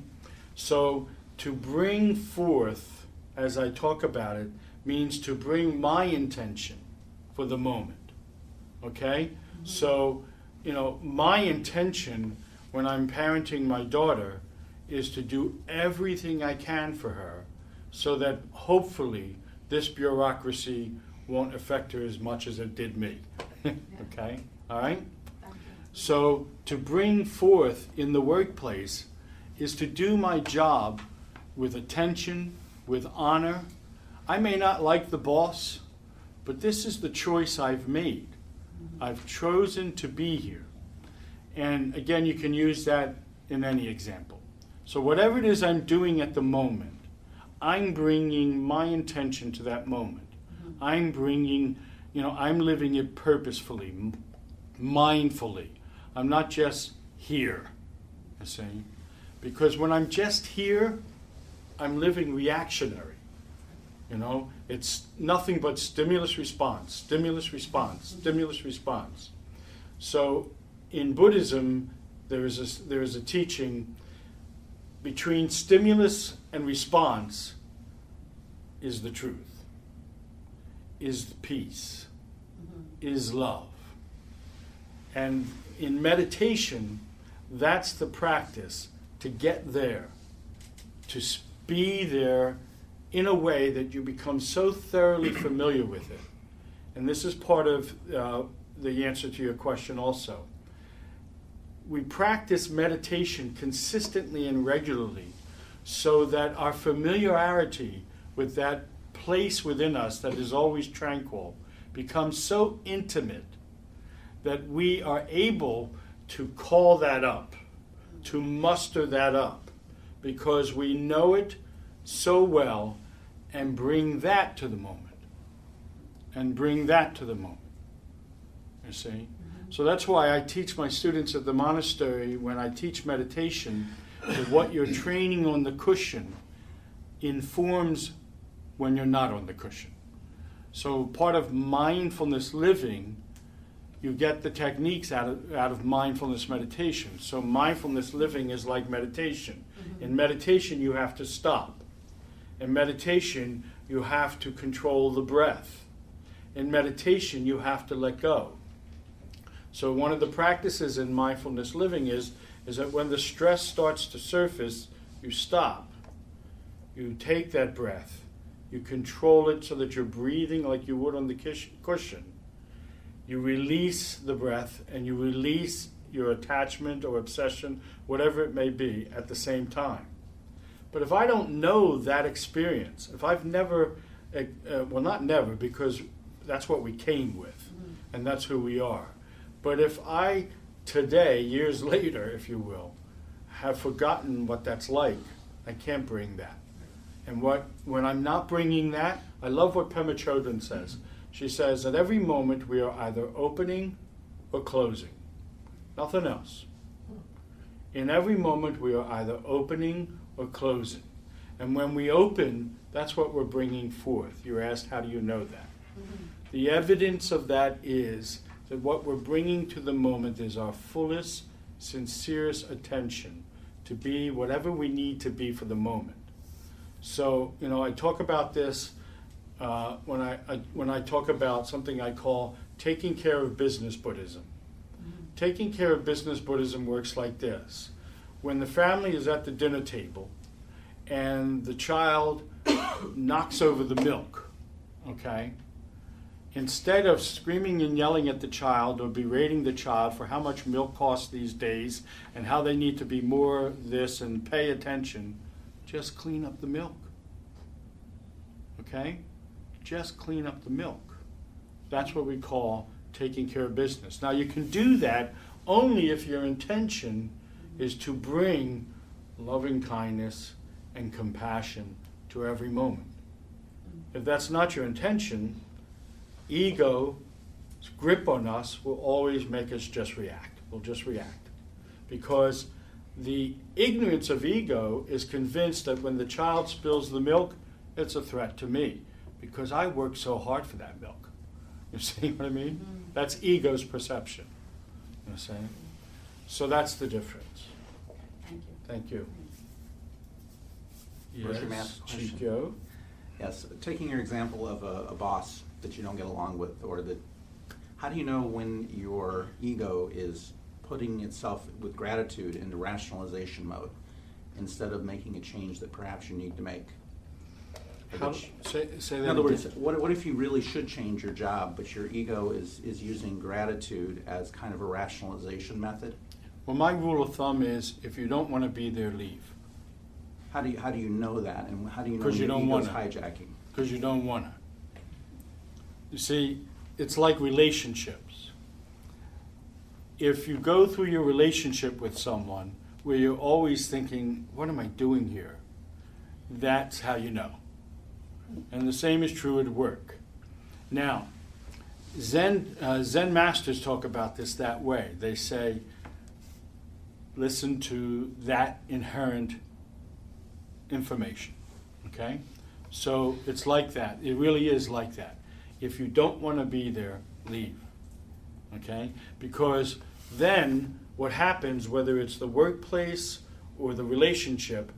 So to bring forth, as I talk about it, means to bring my intention for the moment. Okay? So, you know, my intention when I'm parenting my daughter is to do everything I can for her so that hopefully this bureaucracy won't affect her as much as it did me. <laughs> okay? All right? So, to bring forth in the workplace is to do my job with attention, with honor. I may not like the boss, but this is the choice I've made. I've chosen to be here. And again, you can use that in any example. So, whatever it is I'm doing at the moment, I'm bringing my intention to that moment. Mm-hmm. I'm bringing, you know, I'm living it purposefully, m- mindfully. I'm not just here, you see. Because when I'm just here, I'm living reactionary. You know, it's nothing but stimulus response, stimulus response, stimulus response. So in Buddhism, there is a, there is a teaching between stimulus and response is the truth, is peace, is love. And in meditation, that's the practice to get there, to be there in a way that you become so thoroughly familiar with it. And this is part of uh, the answer to your question also. We practice meditation consistently and regularly so that our familiarity with that place within us that is always tranquil becomes so intimate that we are able to call that up, to muster that up, because we know it so well and bring that to the moment. And bring that to the moment. You see? Mm-hmm. So that's why I teach my students at the monastery when I teach meditation that what you're training on the cushion informs when you're not on the cushion. So part of mindfulness living, you get the techniques out of, out of mindfulness meditation. So mindfulness living is like meditation. Mm-hmm. In meditation, you have to stop. In meditation, you have to control the breath. In meditation, you have to let go. So one of the practices in mindfulness living is, is that when the stress starts to surface, you stop. You take that breath you control it so that you're breathing like you would on the cushion. You release the breath and you release your attachment or obsession, whatever it may be, at the same time. But if I don't know that experience, if I've never, uh, well, not never, because that's what we came with mm-hmm. and that's who we are. But if I today, years <laughs> later, if you will, have forgotten what that's like, I can't bring that. And what when I'm not bringing that, I love what Pema Chodron says. She says at every moment we are either opening or closing, nothing else. In every moment we are either opening or closing. And when we open, that's what we're bringing forth. You're asked, how do you know that? Mm-hmm. The evidence of that is that what we're bringing to the moment is our fullest, sincerest attention to be whatever we need to be for the moment. So, you know, I talk about this uh, when, I, I, when I talk about something I call taking care of business Buddhism. Mm-hmm. Taking care of business Buddhism works like this when the family is at the dinner table and the child <coughs> knocks over the milk, okay? Instead of screaming and yelling at the child or berating the child for how much milk costs these days and how they need to be more this and pay attention, just clean up the milk. Okay? Just clean up the milk. That's what we call taking care of business. Now, you can do that only if your intention is to bring loving kindness and compassion to every moment. If that's not your intention, ego's grip on us will always make us just react. We'll just react. Because the ignorance of ego is convinced that when the child spills the milk, it's a threat to me because I worked so hard for that milk. You <laughs> see what I mean? Mm-hmm. That's ego's perception. You know what I'm saying? So that's the difference. Thank you. Thank you. Yes, Chico. Yes, taking your example of a, a boss that you don't get along with, or that, how do you know when your ego is putting itself with gratitude into rationalization mode instead of making a change that perhaps you need to make. How, say, say that in other words, what, what if you really should change your job, but your ego is, is using gratitude as kind of a rationalization method? Well, my rule of thumb is if you don't want to be there, leave. How do you, how do you know that, and how do you know when you don't want hijacking? Because you don't want to. You see, it's like relationships if you go through your relationship with someone where you're always thinking, what am I doing here? That's how you know. And the same is true at work. Now, Zen, uh, Zen masters talk about this that way. They say, listen to that inherent information. Okay? So it's like that. It really is like that. If you don't want to be there, leave. Okay? Because then what happens, whether it's the workplace or the relationship,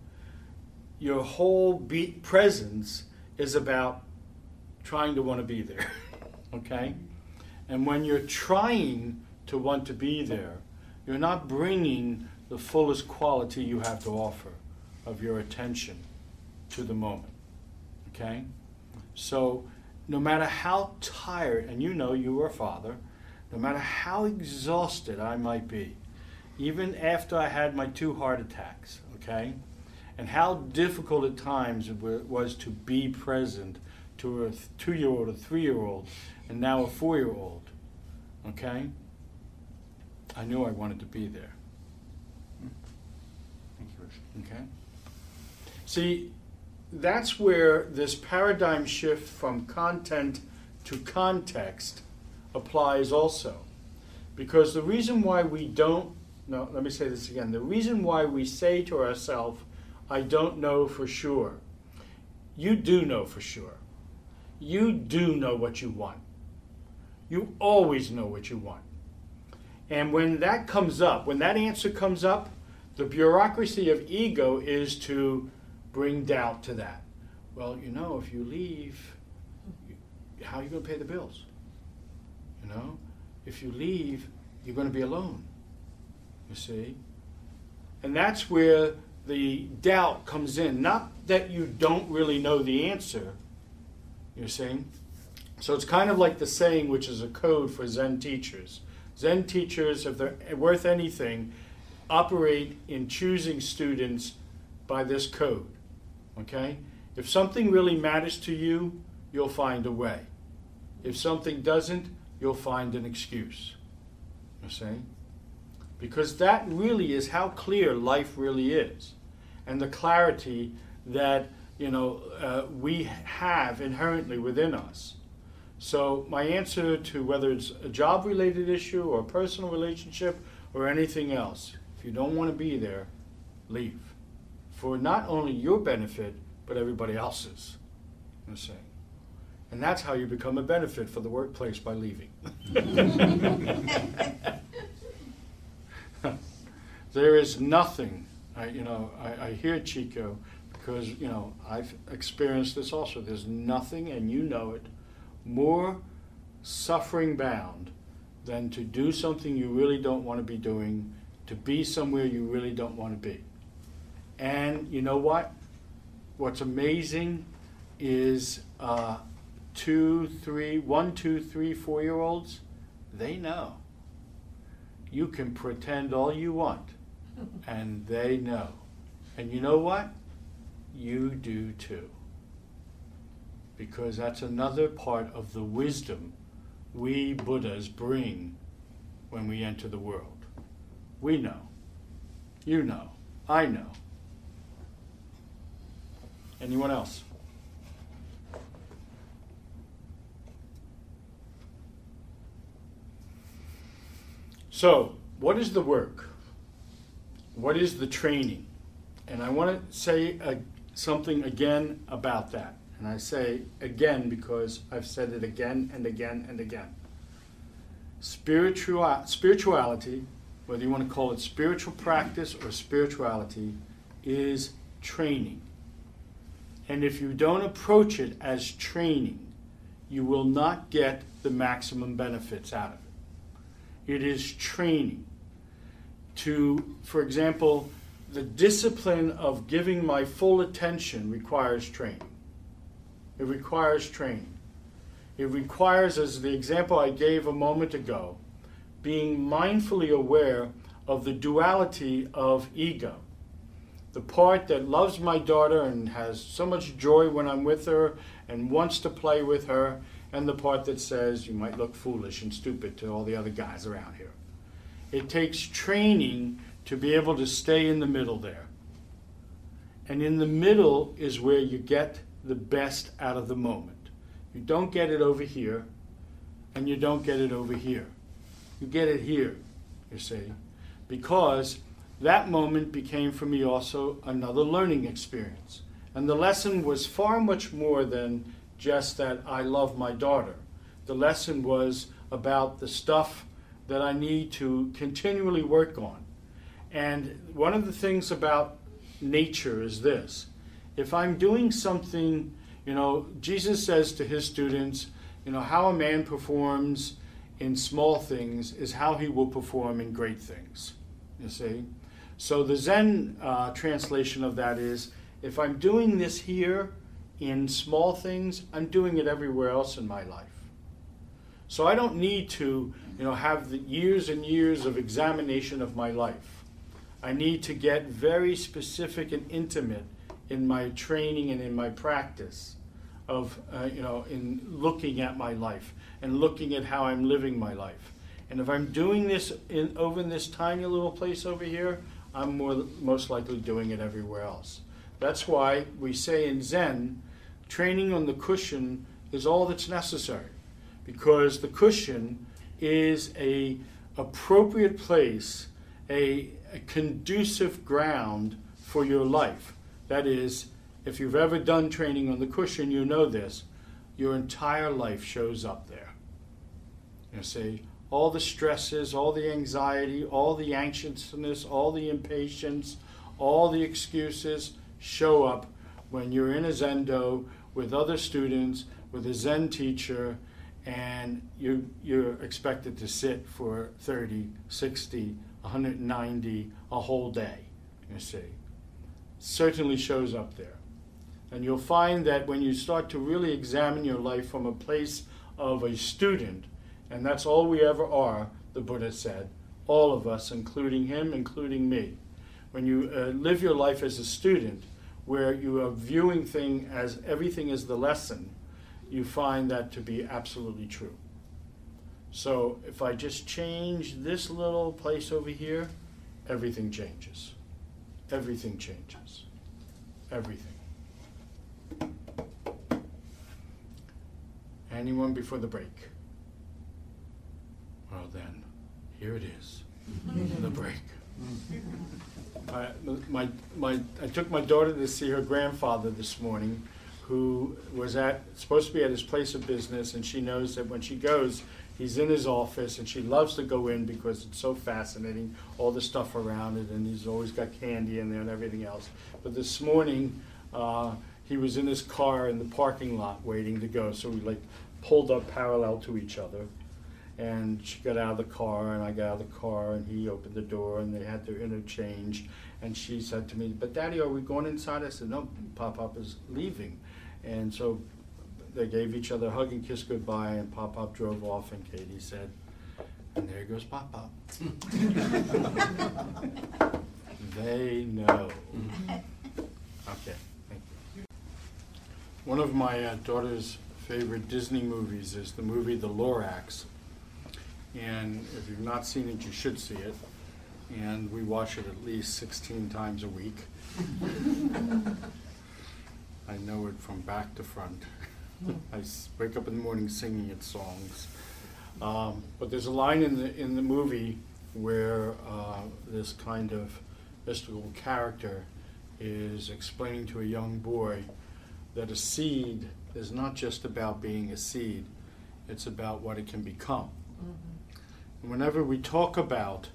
your whole be- presence is about trying to want to be there. <laughs> okay? And when you're trying to want to be there, you're not bringing the fullest quality you have to offer of your attention to the moment. Okay? So, no matter how tired, and you know you are a father, no matter how exhausted I might be, even after I had my two heart attacks, okay? and how difficult at times it was to be present to a two year old, a three year old, and now a four year old. Okay? I knew I wanted to be there. Thank you, Rich. Okay? See, that's where this paradigm shift from content to context applies also. Because the reason why we don't, no, let me say this again. The reason why we say to ourselves, I don't know for sure, you do know for sure. You do know what you want. You always know what you want. And when that comes up, when that answer comes up, the bureaucracy of ego is to bring doubt to that. Well, you know, if you leave, how are you going to pay the bills? You know, if you leave, you're going to be alone. You see? And that's where the doubt comes in. Not that you don't really know the answer, you're saying? So it's kind of like the saying, which is a code for Zen teachers. Zen teachers, if they're worth anything, operate in choosing students by this code. Okay? If something really matters to you, you'll find a way. If something doesn't, you'll find an excuse. You see? Because that really is how clear life really is. And the clarity that you know uh, we have inherently within us. So my answer to whether it's a job related issue or a personal relationship or anything else, if you don't want to be there, leave. For not only your benefit, but everybody else's. You see. And that's how you become a benefit for the workplace by leaving. <laughs> there is nothing, I, you know, I, I hear Chikyo because, you know, I've experienced this also. There's nothing, and you know it, more suffering bound than to do something you really don't want to be doing, to be somewhere you really don't want to be. And you know what? What's amazing is uh, two, three, one, two, three, four year olds, they know. You can pretend all you want, <laughs> and they know. And you know what? You do too. Because that's another part of the wisdom we Buddhas bring when we enter the world. We know. You know. I know. Anyone else? So, what is the work? What is the training? And I want to say uh, something again about that. And I say again because I've said it again and again and again. Spiritual, spirituality, whether you want to call it spiritual practice or spirituality, is training. And if you don't approach it as training, you will not get the maximum benefits out of it. It is training. To, for example, the discipline of giving my full attention requires training. It requires training. It requires, as the example I gave a moment ago, being mindfully aware of the duality of ego. The part that loves my daughter and has so much joy when I'm with her and wants to play with her, and the part that says you might look foolish and stupid to all the other guys around here. It takes training to be able to stay in the middle there. And in the middle is where you get the best out of the moment. You don't get it over here, and you don't get it over here. You get it here, you see, because that moment became for me also another learning experience. And the lesson was far much more than just that I love my daughter. The lesson was about the stuff that I need to continually work on. And one of the things about nature is this if I'm doing something, you know, Jesus says to his students, you know, how a man performs in small things is how he will perform in great things. You see? So the Zen uh, translation of that is if I'm doing this here, in small things, I'm doing it everywhere else in my life. So I don't need to, you know, have the years and years of examination of my life. I need to get very specific and intimate in my training and in my practice of, uh, you know, in looking at my life and looking at how I'm living my life. And if I'm doing this in, over in this tiny little place over here, I'm more, most likely doing it everywhere else. That's why we say in Zen, training on the cushion is all that's necessary, because the cushion is a appropriate place, a, a conducive ground for your life. That is, if you've ever done training on the cushion, you know this. Your entire life shows up there. You see, all the stresses, all the anxiety, all the anxiousness, all the impatience, all the excuses show up when you're in a zendo with other students, with a Zen teacher, and you, you're expected to sit for 30, 60, 190, a whole day, you see. Certainly shows up there. And you'll find that when you start to really examine your life from a place of a student, and that's all we ever are, the Buddha said, all of us, including him, including me. When you uh, live your life as a student, where you are viewing thing as everything is the lesson, you find that to be absolutely true. So if I just change this little place over here, everything changes. Everything changes. Everything. Anyone before the break? Well, then, here it is the break. <laughs> I, my, my, I took my daughter to see her grandfather this morning, who was at supposed to be at his place of business, and she knows that when she goes, he's in his office, and she loves to go in because it's so fascinating, all the stuff around it, and he's always got candy in there and everything else. But this morning, uh, he was in his car in the parking lot waiting to go, so we like pulled up parallel to each other and she got out of the car and I got out of the car and he opened the door and they had their interchange and she said to me, "But Daddy, are we going inside?" I said, "No, Pop Pop is leaving," and so they gave each other a hug and kiss goodbye and Pop Pop drove off and Katie said, "And there goes Pop Pop." <laughs> they know. Okay, thank you. One of my uh, daughter's favorite Disney movies is the movie The Lorax and if you've not seen it, you should see it. And we watch it at least 16 times a week. <laughs> I know it from back to front. <laughs> I wake up in the morning singing its songs. Um, but there's a line in the in the movie where uh, this kind of mystical character is explaining to a young boy that a seed is not just about being a seed; it's about what it can become. Mm-hmm whenever we talk about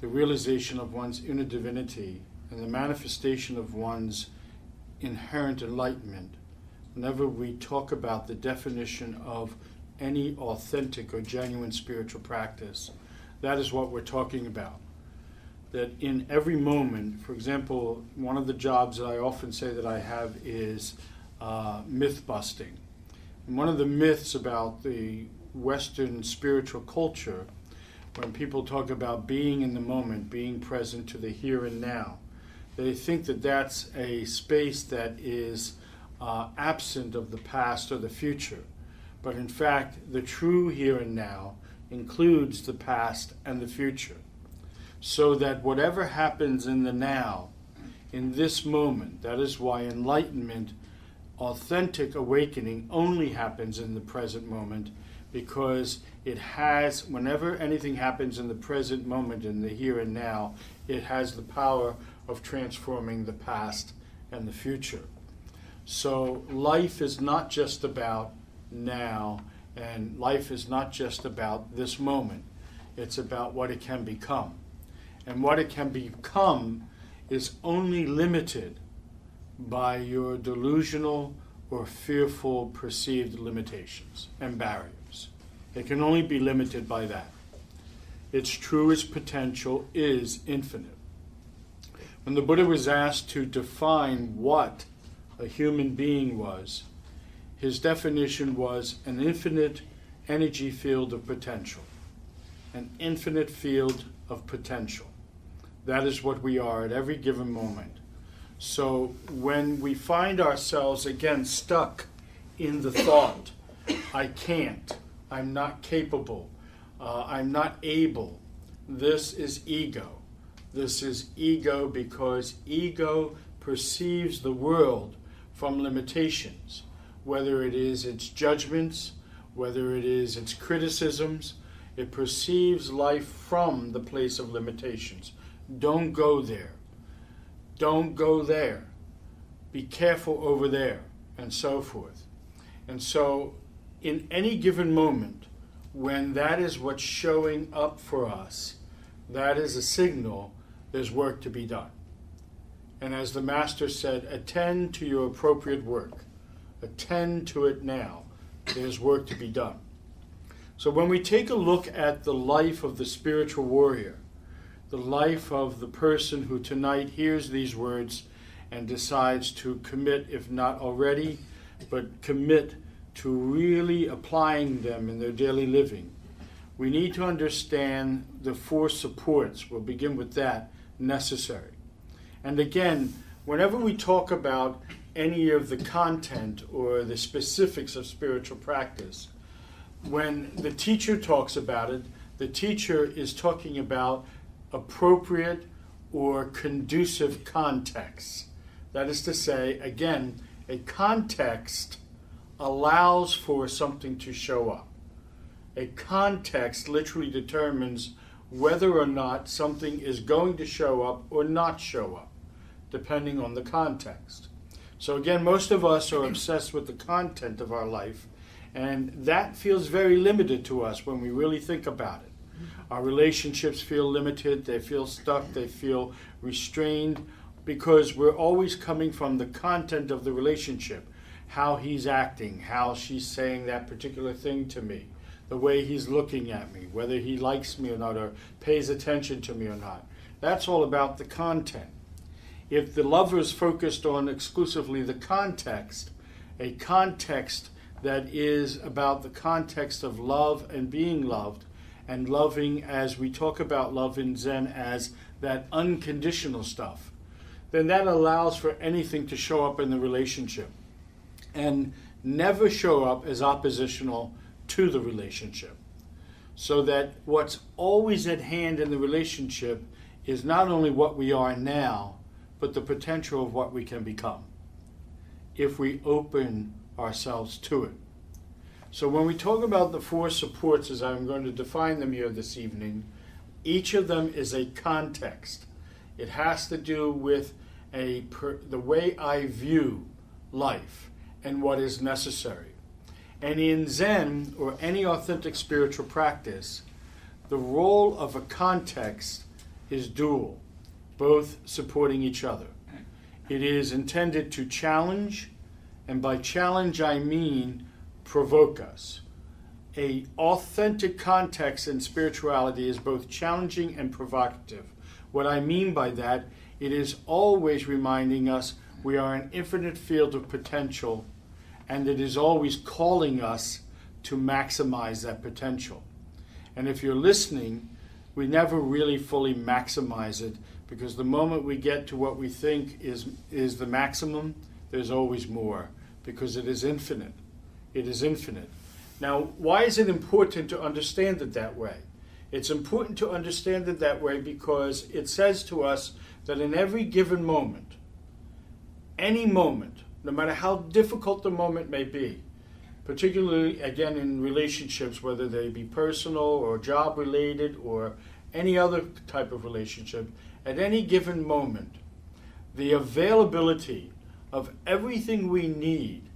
the realization of one's inner divinity and the manifestation of one's inherent enlightenment, whenever we talk about the definition of any authentic or genuine spiritual practice, that is what we're talking about. That in every moment, for example, one of the jobs that I often say that I have is uh, myth busting. And one of the myths about the Western spiritual culture when people talk about being in the moment, being present to the here and now, they think that that's a space that is uh, absent of the past or the future. But in fact, the true here and now includes the past and the future. So that whatever happens in the now, in this moment, that is why enlightenment, authentic awakening, only happens in the present moment because it has, whenever anything happens in the present moment, in the here and now, it has the power of transforming the past and the future. So life is not just about now, and life is not just about this moment. It's about what it can become. And what it can become is only limited by your delusional or fearful perceived limitations and barriers. It can only be limited by that. Its truest potential is infinite. When the Buddha was asked to define what a human being was, his definition was an infinite energy field of potential. An infinite field of potential. That is what we are at every given moment. So when we find ourselves again stuck in the thought, I can't, I'm not capable, uh, I'm not able, this is ego. This is ego because ego perceives the world from limitations, whether it is its judgments, whether it is its criticisms. It perceives life from the place of limitations. Don't go there. Don't go there. Be careful over there, and so forth. And so, in any given moment, when that is what's showing up for us, that is a signal there's work to be done. And as the Master said, attend to your appropriate work. Attend to it now. There's work to be done. So when we take a look at the life of the spiritual warrior, the life of the person who tonight hears these words and decides to commit, if not already, but commit to really applying them in their daily living, we need to understand the four supports, we'll begin with that, necessary. And again, whenever we talk about any of the content or the specifics of spiritual practice, when the teacher talks about it, the teacher is talking about appropriate or conducive context. That is to say, again, a context allows for something to show up. A context literally determines whether or not something is going to show up or not show up, depending on the context. So, again, most of us are obsessed with the content of our life, and that feels very limited to us when we really think about it. Our relationships feel limited, they feel stuck, they feel restrained because we're always coming from the content of the relationship how he's acting, how she's saying that particular thing to me, the way he's looking at me, whether he likes me or not, or pays attention to me or not. That's all about the content. If the lover is focused on exclusively the context, a context that is about the context of love and being loved, and loving as we talk about love in Zen as that unconditional stuff, then that allows for anything to show up in the relationship and never show up as oppositional to the relationship. So that what's always at hand in the relationship is not only what we are now, but the potential of what we can become if we open ourselves to it. So, when we talk about the four supports, as I'm going to define them here this evening, each of them is a context. It has to do with a per, the way I view life and what is necessary. And in Zen or any authentic spiritual practice, the role of a context is dual, both supporting each other. It is intended to challenge, and by challenge I mean provoke us. A authentic context in spirituality is both challenging and provocative. What I mean by that, it is always reminding us we are an infinite field of potential and it is always calling us to maximize that potential. And if you're listening, we never really fully maximize it because the moment we get to what we think is, is the maximum, there's always more because it is infinite. It is infinite. Now, why is it important to understand it that way? It's important to understand it that way because it says to us that in every given moment, any moment, no matter how difficult the moment may be, particularly again in relationships, whether they be personal or job related or any other type of relationship, at any given moment, the availability of everything we need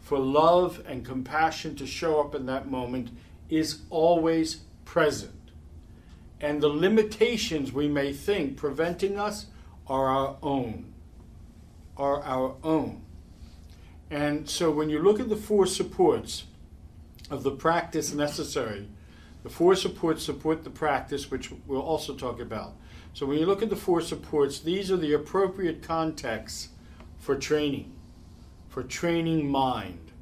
for love and compassion to show up in that moment is always present. And the limitations we may think preventing us are our own. Are our own. And so when you look at the four supports of the practice necessary, the four supports support the practice, which we'll also talk about. So when you look at the four supports, these are the appropriate contexts for training, for training mind,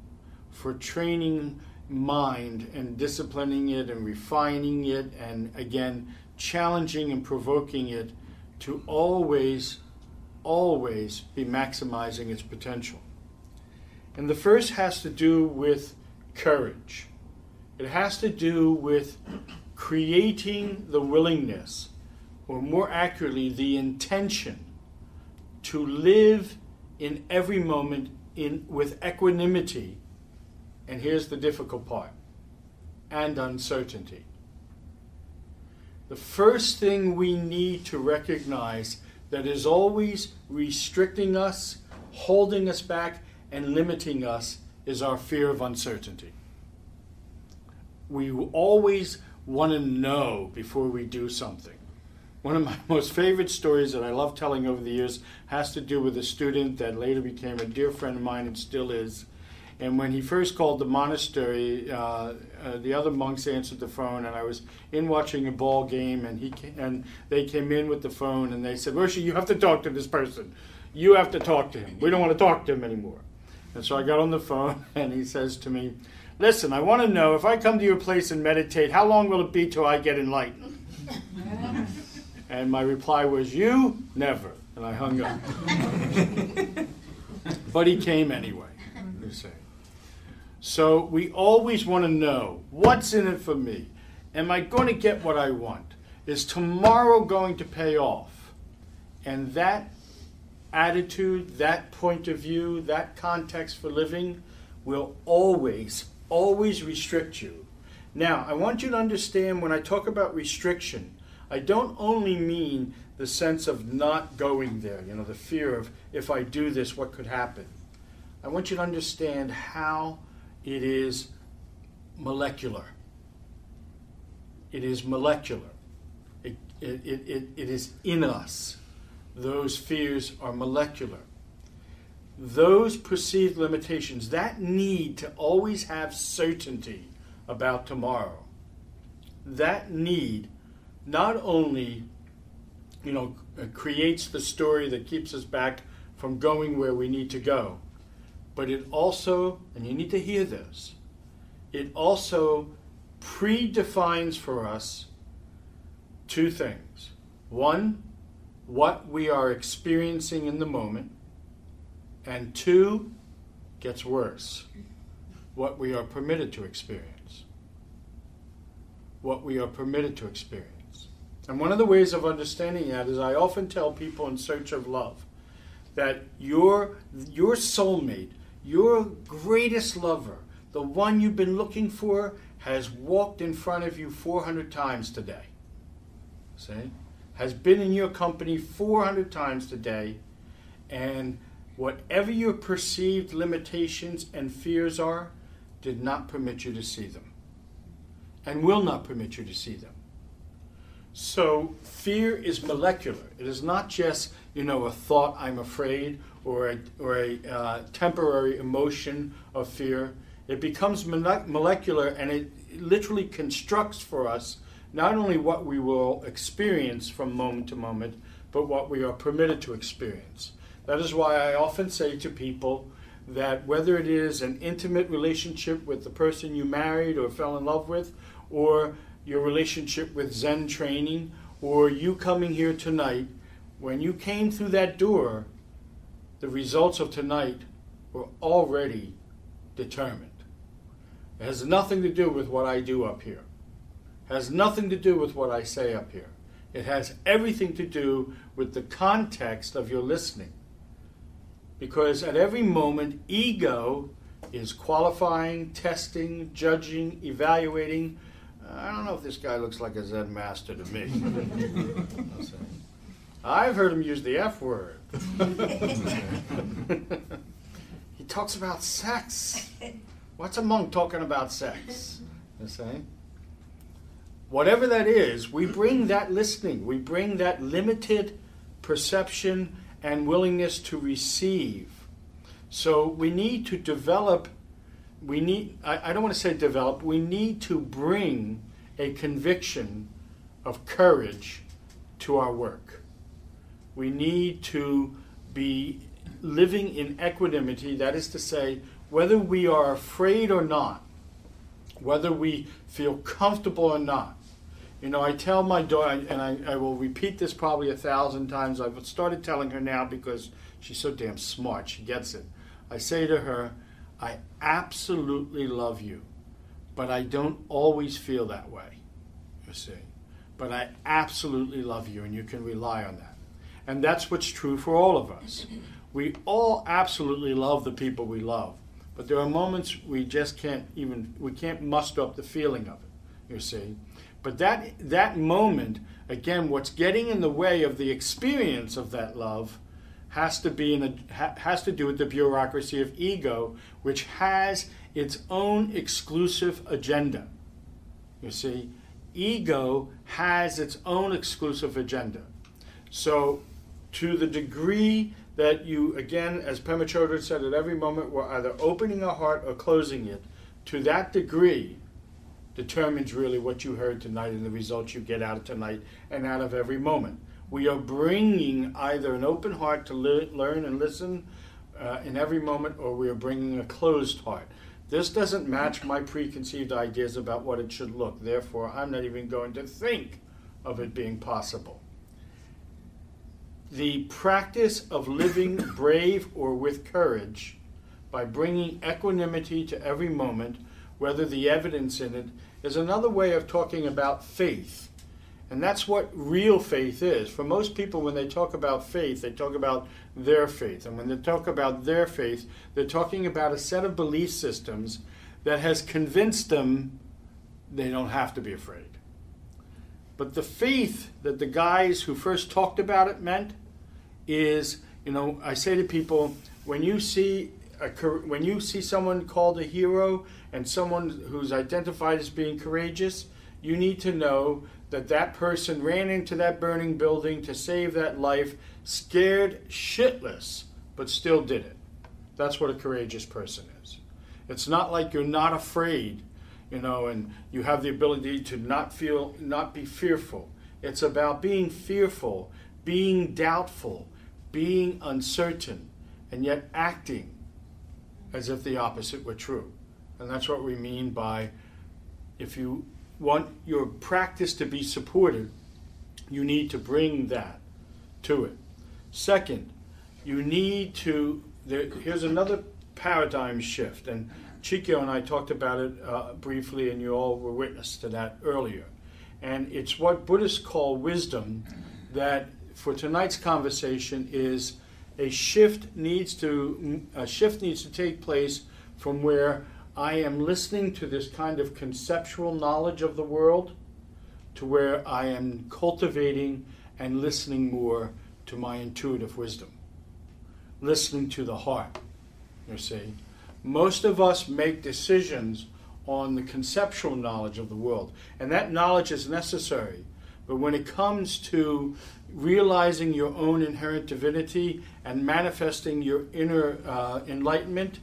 for training mind and disciplining it and refining it and again challenging and provoking it to always, always be maximizing its potential. And the first has to do with courage. It has to do with creating the willingness, or more accurately, the intention to live in every moment in, with equanimity. And here's the difficult part and uncertainty. The first thing we need to recognize that is always restricting us, holding us back, and limiting us is our fear of uncertainty. We always want to know before we do something. One of my <laughs> most favorite stories that I love telling over the years has to do with a student that later became a dear friend of mine and still is. And when he first called the monastery, uh, uh, the other monks answered the phone, and I was in watching a ball game, and he came, and they came in with the phone, and they said, "Roshi, you have to talk to this person. You have to talk to him. We don't want to talk to him anymore." And so I got on the phone, <laughs> and he says to me, "Listen, I want to know if I come to your place and meditate, how long will it be till I get enlightened?" <laughs> and my reply was, "You never." And I hung up. <laughs> but he came anyway. You see. So we always want to know what's in it for me. Am I going to get what I want? Is tomorrow going to pay off? And that attitude, that point of view, that context for living will always, always restrict you. Now, I want you to understand when I talk about restriction, I don't only mean the sense of not going there, you know, the fear of if I do this, what could happen. I want you to understand how it is molecular. It is molecular. It, it, it, it is in us. Those fears are molecular. Those perceived limitations, that need to always have certainty about tomorrow, that need not only you know, creates the story that keeps us back from going where we need to go, but it also, and you need to hear this, it also predefines for us two things. One, what we are experiencing in the moment, and two, gets worse, what we are permitted to experience. What we are permitted to experience. And one of the ways of understanding that is I often tell people in search of love that your, your soulmate, your greatest lover, the one you've been looking for, has walked in front of you 400 times today. See? Has been in your company 400 times today, and whatever your perceived limitations and fears are, did not permit you to see them, and will not permit you to see them. So, fear is molecular. It is not just, you know, a thought, I'm afraid, or a, or a uh, temporary emotion of fear. It becomes molecular and it literally constructs for us not only what we will experience from moment to moment, but what we are permitted to experience. That is why I often say to people that whether it is an intimate relationship with the person you married or fell in love with, or your relationship with Zen training, or you coming here tonight, when you came through that door, the results of tonight were already determined. It has nothing to do with what I do up here. It has nothing to do with what I say up here. It has everything to do with the context of your listening. Because at every moment, ego is qualifying, testing, judging, evaluating. I don't know if this guy looks like a Zen master to me. I've heard him use the F word. he talks about sex. What's a monk talking about sex? You see? Whatever that is, we bring that listening, we bring that limited perception and willingness to receive. So we need to develop, we need, I, I don't want to say develop, we need to bring a conviction of courage to our work. We need to be living in equanimity, that is to say, whether we are afraid or not, whether we feel comfortable or not, You know, I tell my daughter, and I, I will repeat this probably a thousand times. I've started telling her now because she's so damn smart. She gets it. I say to her, I absolutely love you, but I don't always feel that way, you see. But I absolutely love you, and you can rely on that. And that's what's true for all of us. We all absolutely love the people we love, but there are moments we just can't even, we can't muster up the feeling of it, you see. But that, that moment, again, what's getting in the way of the experience of that love has to be in a, has to do with the bureaucracy of ego, which has its own exclusive agenda. You see, ego has its own exclusive agenda. So, to the degree that you, again, as Pema Chodron said, at every moment we're either opening our heart or closing it, to that degree determines really what you heard tonight and the results you get out of tonight and out of every moment. We are bringing either an open heart to li- learn and listen uh, in every moment, or we are bringing a closed heart. This doesn't match my preconceived ideas about what it should look. Therefore, I'm not even going to think of it being possible. The practice of living <coughs> brave or with courage by bringing equanimity to every moment, whether the evidence in it, is another way of talking about faith and that's what real faith is. For most people, when they talk about faith, they talk about their faith. And when they talk about their faith, they're talking about a set of belief systems that has convinced them they don't have to be afraid. But the faith that the guys who first talked about it meant is, you know, I say to people, when you see a, when you see someone called a hero and someone who's identified as being courageous, you need to know that that person ran into that burning building to save that life, scared shitless, but still did it. That's what a courageous person is. It's not like you're not afraid, you know, and you have the ability to not feel, not be fearful. It's about being fearful, being doubtful, being uncertain, and yet acting as if the opposite were true. And that's what we mean by if you want your practice to be supported, you need to bring that to it. Second, you need to, there, here's another paradigm shift, and Chikyo and I talked about it uh, briefly, and you all were witness to that earlier. And it's what Buddhists call wisdom that for tonight's conversation is a shift needs to a shift needs to take place from where I am listening to this kind of conceptual knowledge of the world to where I am cultivating and listening more to my intuitive wisdom, listening to the heart. You see, most of us make decisions on the conceptual knowledge of the world, and that knowledge is necessary. But when it comes to realizing your own inherent divinity and manifesting your inner uh, enlightenment,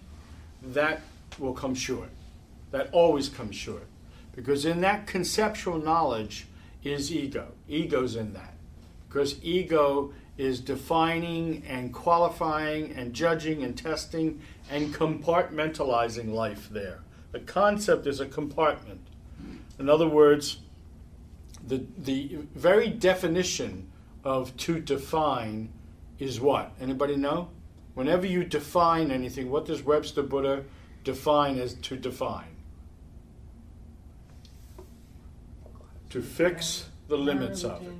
that will come short. That always comes short. Because in that conceptual knowledge is ego. Ego's in that. Because ego is defining and qualifying and judging and testing and compartmentalizing life there. The concept is a compartment. In other words, the, the very definition of to define is what? Anybody know? Whenever you define anything, what does Webster Buddha define as to define. To fix the limits of it.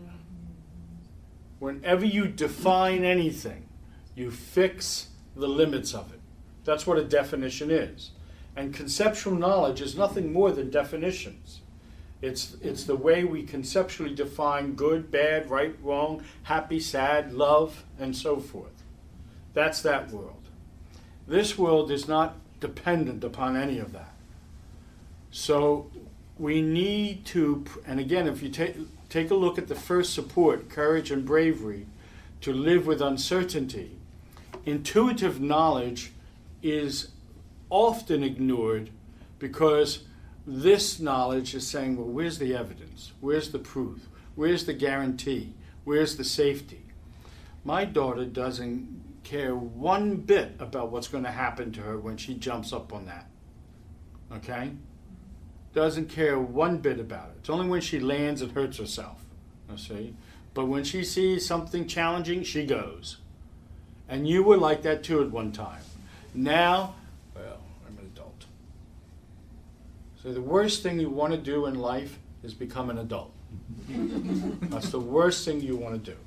Whenever you define anything, you fix the limits of it. That's what a definition is. And conceptual knowledge is nothing more than definitions. It's, it's the way we conceptually define good, bad, right, wrong, happy, sad, love, and so forth. That's that world. This world is not dependent upon any of that. So we need to, and again, if you take, take a look at the first support, courage and bravery, to live with uncertainty, intuitive knowledge is often ignored because this knowledge is saying, well, where's the evidence? Where's the proof? Where's the guarantee? Where's the safety? My daughter doesn't care one bit about what's going to happen to her when she jumps up on that. Okay? doesn't care one bit about it. It's only when she lands and hurts herself. You see? But when she sees something challenging, she goes. And you were like that too at one time. Now, well, I'm an adult. So the worst thing you want to do in life is become an adult. <laughs> That's the worst thing you want to do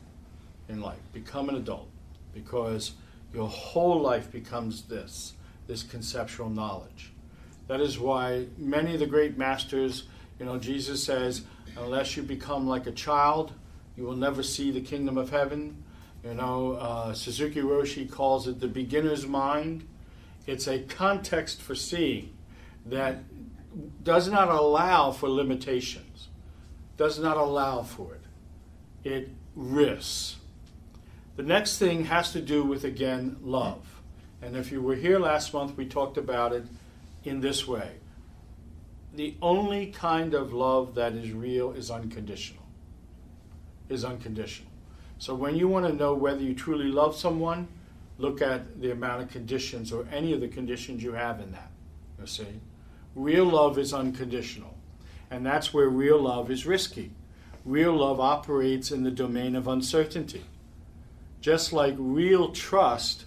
in life. Become an adult. Because your whole life becomes this this conceptual knowledge. That is why many of the great masters, you know, Jesus says, unless you become like a child, you will never see the kingdom of heaven. You know, uh, Suzuki Roshi calls it the beginner's mind. It's a context for seeing that does not allow for limitations, does not allow for it. It risks. The next thing has to do with, again, love. And if you were here last month, we talked about it in this way. The only kind of love that is real is unconditional. Is unconditional. So when you want to know whether you truly love someone, look at the amount of conditions or any of the conditions you have in that. You see? Real love is unconditional. And that's where real love is risky. Real love operates in the domain of uncertainty. Just like real trust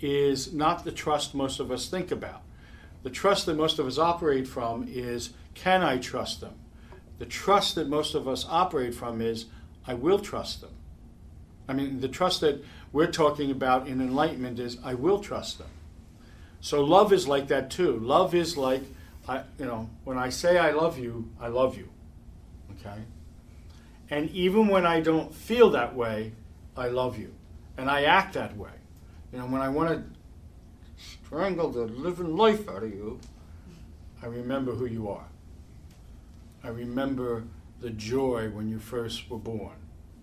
is not the trust most of us think about. The trust that most of us operate from is can I trust them? The trust that most of us operate from is I will trust them. I mean, the trust that we're talking about in enlightenment is I will trust them. So love is like that too. Love is like, I, you know, when I say I love you, I love you. Okay? And even when I don't feel that way, I love you. And I act that way. You know, when I want to strangle the living life out of you, I remember who you are. I remember the joy when you first were born,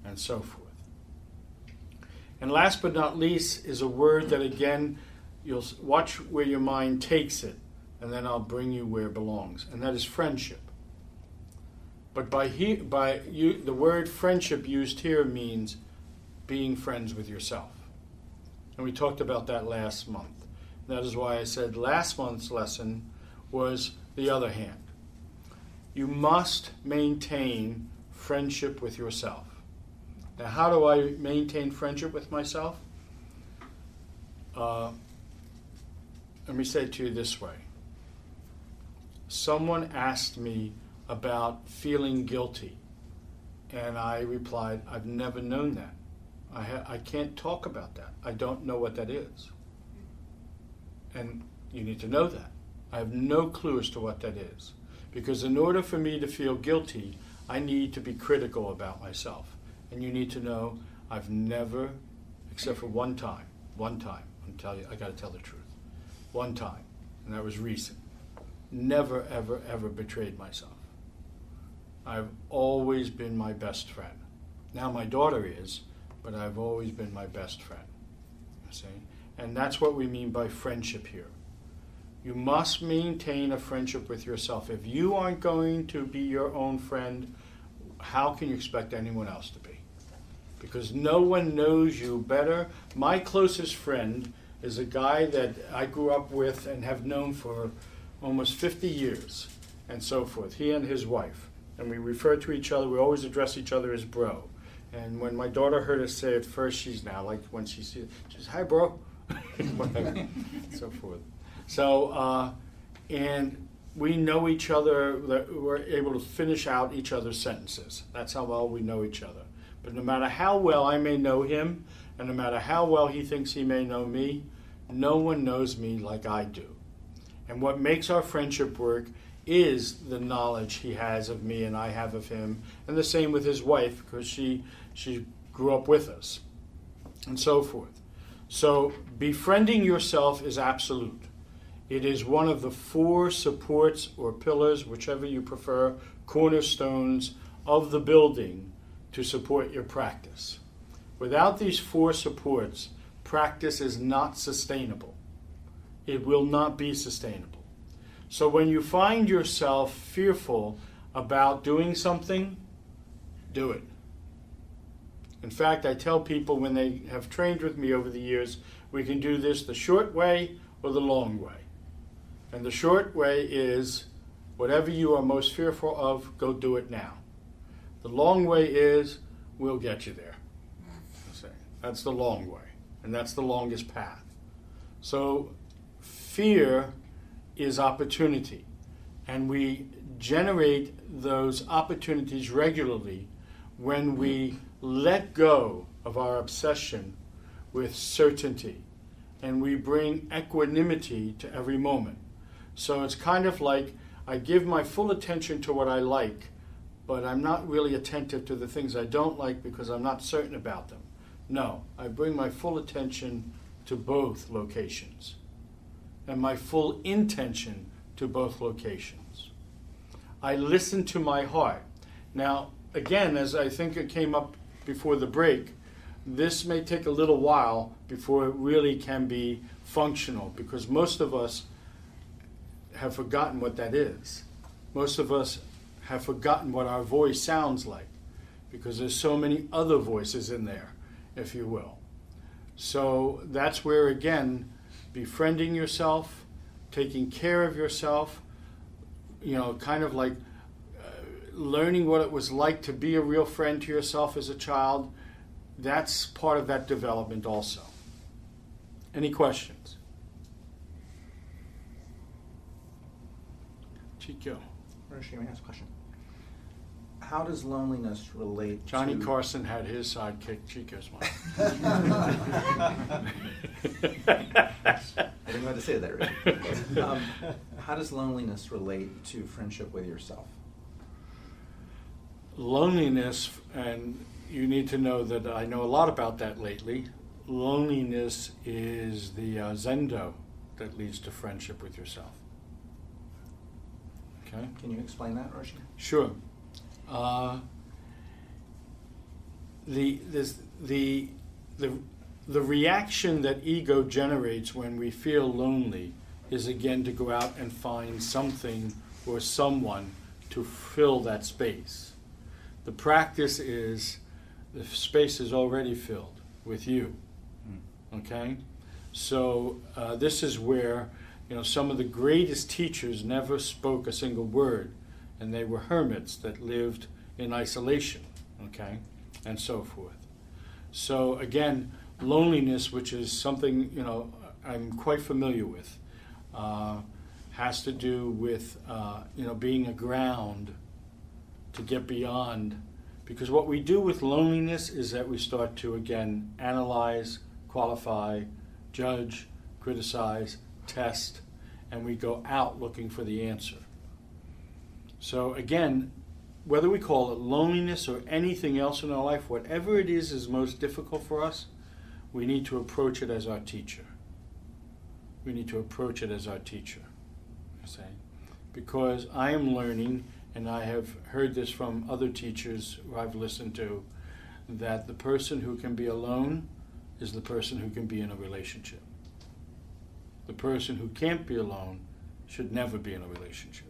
and so forth. And last but not least is a word that again, you'll watch where your mind takes it, and then I'll bring you where it belongs, and that is friendship. But by he, by you, the word friendship used here means being friends with yourself. And we talked about that last month. That is why I said last month's lesson was the other hand. You must maintain friendship with yourself. Now, how do I maintain friendship with myself? Uh, let me say it to you this way. Someone asked me about feeling guilty, and I replied, I've never known that. I, ha- I can't talk about that. I don't know what that is. And you need to know that. I have no clue as to what that is. Because in order for me to feel guilty, I need to be critical about myself. And you need to know I've never, except for one time, one time, I'm telling you, I got to tell the truth. One time, and that was recent. Never, ever, ever betrayed myself. I've always been my best friend. Now my daughter is, but I've always been my best friend. You see? And that's what we mean by friendship here. You must maintain a friendship with yourself. If you aren't going to be your own friend, how can you expect anyone else to be? Because no one knows you better. My closest friend is a guy that I grew up with and have known for almost 50 years and so forth. He and his wife. And we refer to each other, we always address each other as bro. And when my daughter heard us say it first, she's now like when she sees it, she says, "Hi, bro," <laughs> so forth. So, uh, and we know each other. We're able to finish out each other's sentences. That's how well we know each other. But no matter how well I may know him, and no matter how well he thinks he may know me, no one knows me like I do. And what makes our friendship work is the knowledge he has of me and I have of him, and the same with his wife because she she grew up with us, and so forth. So befriending yourself is absolute. It is one of the four supports or pillars, whichever you prefer, cornerstones of the building to support your practice. Without these four supports, practice is not sustainable. It will not be sustainable. So when you find yourself fearful about doing something, do it. In fact, I tell people when they have trained with me over the years, we can do this the short way or the long way. And the short way is Whatever you are most fearful of, go do it now. The long way is, we'll get you there. That's the long way, and that's the longest path. So, fear is opportunity, and we generate those opportunities regularly when we let go of our obsession with certainty and we bring equanimity to every moment. So it's kind of like I give my full attention to what I like, but I'm not really attentive to the things I don't like because I'm not certain about them. No, I bring my full attention to both locations and my full intention to both locations. I listen to my heart. Now, again, as I think it came up before the break, this may take a little while before it really can be functional because most of us have forgotten what that is. Most of us have forgotten what our voice sounds like because there's so many other voices in there, if you will. So that's where, again, befriending yourself, taking care of yourself, you know, kind of like uh, learning what it was like to be a real friend to yourself as a child, that's part of that development also. Any questions? Chikyo. Roshi, let me ask a question. How does loneliness relate Johnny to... Carson had his sidekick, Chikyo's one. <laughs> I didn't know how to say that right. Um, how does loneliness relate to friendship with yourself? Loneliness, and you need to know that I know a lot about that lately. Loneliness is the uh, zendo that leads to friendship with yourself. Okay? Can you explain that, Roshi? Sure. Uh, the, this, the, the, the reaction that ego generates when we feel lonely is again to go out and find something or someone to fill that space. The practice is the space is already filled with you. Okay? So uh, this is where you know some of the greatest teachers never spoke a single word and they were hermits that lived in isolation, okay, and so forth. So again, loneliness, which is something you know I'm quite familiar with, uh, has to do with uh, you know being a ground to get beyond. Because what we do with loneliness is that we start to again analyze, qualify, judge, criticize, test, and we go out looking for the answer. So again, whether we call it loneliness or anything else in our life, whatever it is is most difficult for us, we need to approach it as our teacher. We need to approach it as our teacher. say, because I am learning, and I have heard this from other teachers who I've listened to, that the person who can be alone is the person who can be in a relationship. The person who can't be alone should never be in a relationship.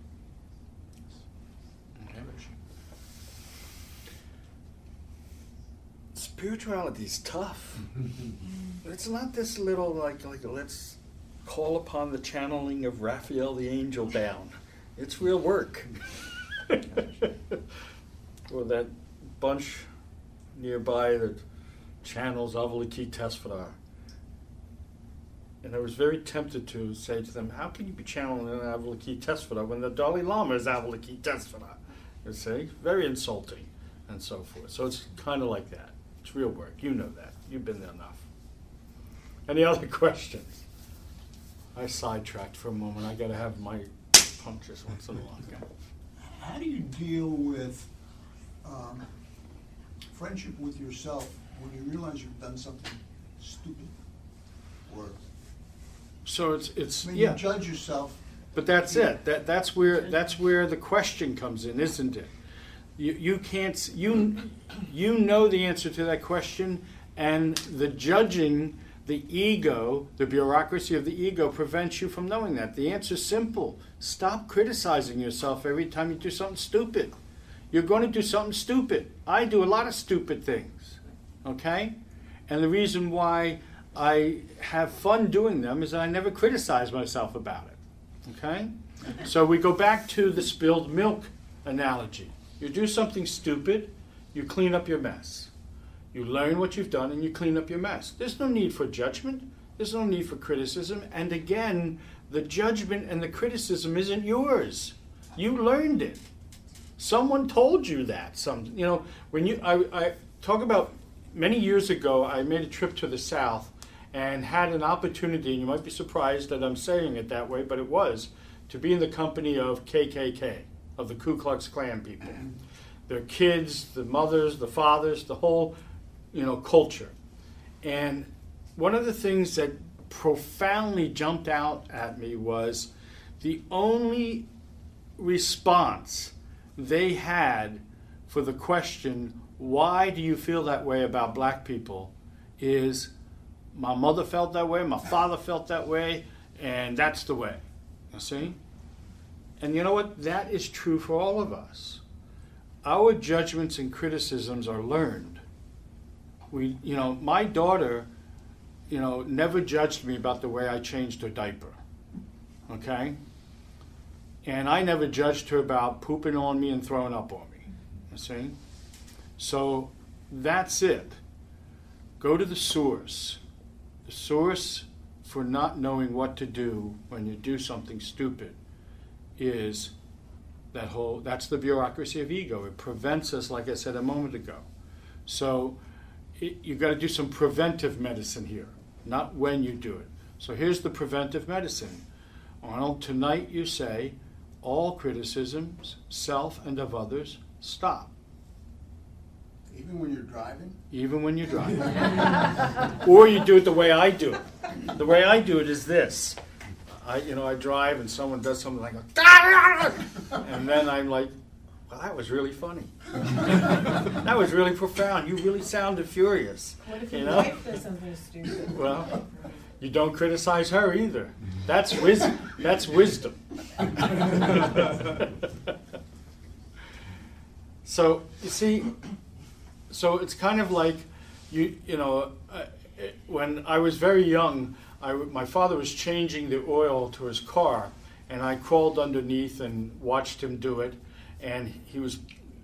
Spirituality is tough. <laughs> it's not this little like like let's call upon the channeling of Raphael the angel down. It's real work. <laughs> or that bunch nearby that channels Avalokitesvara. And I was very tempted to say to them, how can you be channeling an Avalokitesvara when the Dalai Lama is Avalokitesvara? You see? Very insulting and so forth. So it's kind of like that. It's real work. You know that. You've been there enough. Any other <laughs> questions? I sidetracked for a moment. I got to have my punctures once in a while. How do you deal with um, friendship with yourself when you realize you've done something stupid? Or So it's it's I mean, yeah. you judge yourself. But that's it. That that's where that's where the question comes in, isn't it? You you can't you you know the answer to that question, and the judging, the ego, the bureaucracy of the ego prevents you from knowing that. The answer's simple. Stop criticizing yourself every time you do something stupid. You're going to do something stupid. I do a lot of stupid things. Okay? And the reason why I have fun doing them is I never criticize myself about it. Okay? So we go back to the spilled milk analogy. You do something stupid, you clean up your mess. You learn what you've done and you clean up your mess. There's no need for judgment, there's no need for criticism. And again, the judgment and the criticism isn't yours. You learned it. Someone told you that. Some, you know, when you I, I talk about many years ago, I made a trip to the South and had an opportunity, and you might be surprised that I'm saying it that way, but it was, to be in the company of KKK, of the Ku Klux Klan people. Their kids, the mothers, the fathers, the whole, you know, culture. And one of the things that profoundly jumped out at me was the only response they had for the question, why do you feel that way about black people? is my mother felt that way, my father felt that way, and that's the way. You see? And you know what? That is true for all of us. Our judgments and criticisms are learned. We, you know, my daughter, you know, never judged me about the way I changed her diaper. Okay? And I never judged her about pooping on me and throwing up on me. You see? So that's it. Go to the source. The source for not knowing what to do when you do something stupid is that whole that's the bureaucracy of ego. It prevents us, like I said a moment ago. So it, you've got to do some preventive medicine here, not when you do it. So here's the preventive medicine. Arnold, tonight you say, all criticisms, self and of others, stop. Even when you're driving? Even when you're driving. <laughs> or you do it the way I do it. The way I do it is this. I, you know, I drive and someone does something like, and then I'm like, well, that was really funny. <laughs> that was really profound. You really sounded furious. What if you your know? wife does something stupid? Well, you don't criticize her either. That's wisdom. That's wisdom. <laughs> so you see, so it's kind of like you you know uh, it- when I was very young, I, my father was changing the oil to his car, and I crawled underneath and watched him do it, and he was.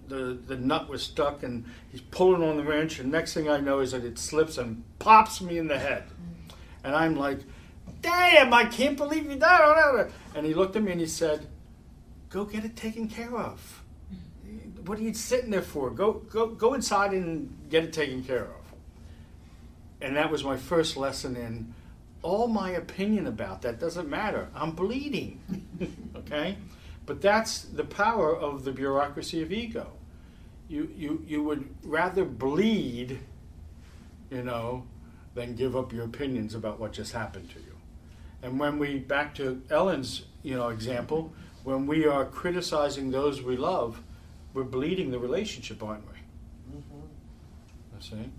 The, the nut was stuck and he's pulling on the wrench and next thing I know is that it slips and pops me in the head. And I'm like, damn, I can't believe you did that. And he looked at me and he said, go get it taken care of. What are you sitting there for? Go, go, go inside and get it taken care of. And that was my first lesson in all my opinion about that doesn't matter. I'm bleeding. <laughs> okay? But that's the power of the bureaucracy of ego. You, you, you would rather bleed, you know, than give up your opinions about what just happened to you. And when we, back to Ellen's, you know, example, when we are criticizing those we love, we're bleeding the relationship, aren't we? Mm-hmm. I see?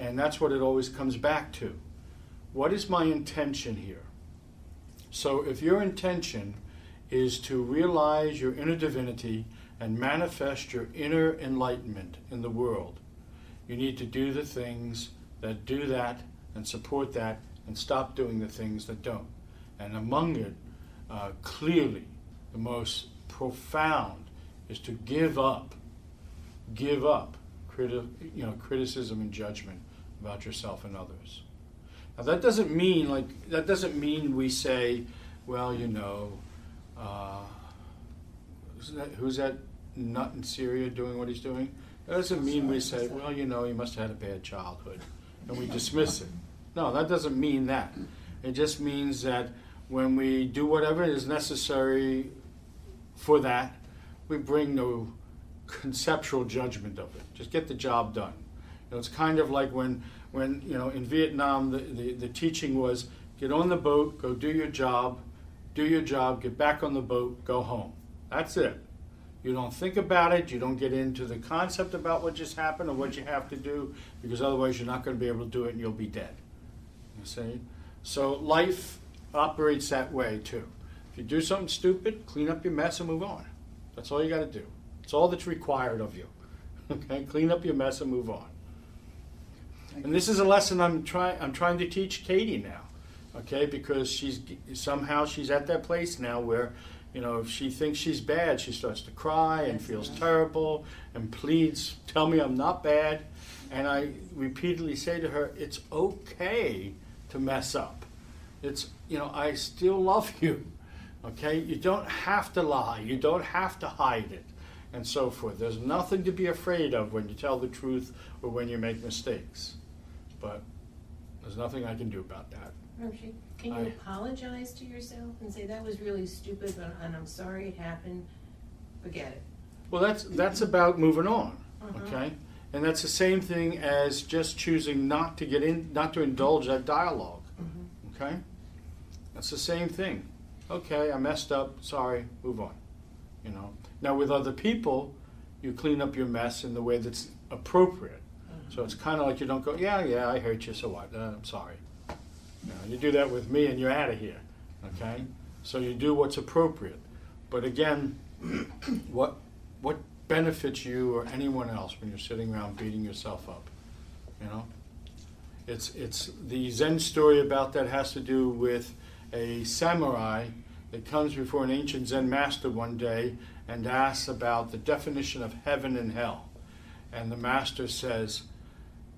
And that's what it always comes back to. What is my intention here? So if your intention is to realize your inner divinity and manifest your inner enlightenment in the world, you need to do the things that do that and support that and stop doing the things that don't. And among it, uh, clearly, the most profound is to give up, give up criti- you know, criticism and judgment about yourself and others. Now that doesn't mean like that doesn't mean we say, well, you know, uh, who's that, who's that nut in Syria doing what he's doing? That doesn't mean we say, well, you know, he must have had a bad childhood, and we dismiss it. No, that doesn't mean that. It just means that when we do whatever is necessary for that, we bring no conceptual judgment of it. Just get the job done. You know, it's kind of like when, when you know, in Vietnam, the, the, the teaching was get on the boat, go do your job, do your job, get back on the boat, go home. That's it. You don't think about it, you don't get into the concept about what just happened or what you have to do, because otherwise you're not going to be able to do it and you'll be dead. You see? So life operates that way too. If you do something stupid, clean up your mess and move on. That's all you got to do. It's all that's required of you. <laughs> Okay? Clean up your mess and move on. And this is a lesson I'm trying I'm trying to teach Katie now. okay? Because she's somehow she's at that place now where, you know, if she thinks she's bad, she starts to cry and feels terrible and pleads, "Tell me I'm not bad." And I repeatedly say to her, "It's okay to mess up. It's you know, I still love <laughs> you." Okay? You don't have to lie. You don't have to hide it. And so forth. There's nothing to be afraid of when you tell the truth or when you make mistakes. But there's nothing I can do about that. Roshi, can you I- apologize to yourself and say that was really stupid but, and I'm sorry it happened? Forget it. Well, that's that's about moving on, Mhm. okay? And that's the same thing as just choosing not to get in, not to indulge that dialogue, Mhm. okay? That's the same thing. Okay, I messed up. Sorry, move on. You know. Now with other people, you clean up your mess in the way that's appropriate. So it's kind of like you don't go, yeah, yeah, I hurt you, so what? Uh, I'm sorry. You, do that with me, and you're out of here. Okay. So you do what's appropriate. But again, <clears throat> what what benefits you or anyone else when you're sitting around beating yourself up? You know, it's it's the Zen story about that has to do with a samurai that comes before an ancient Zen master one day and asks about the definition of heaven and hell, and the master says,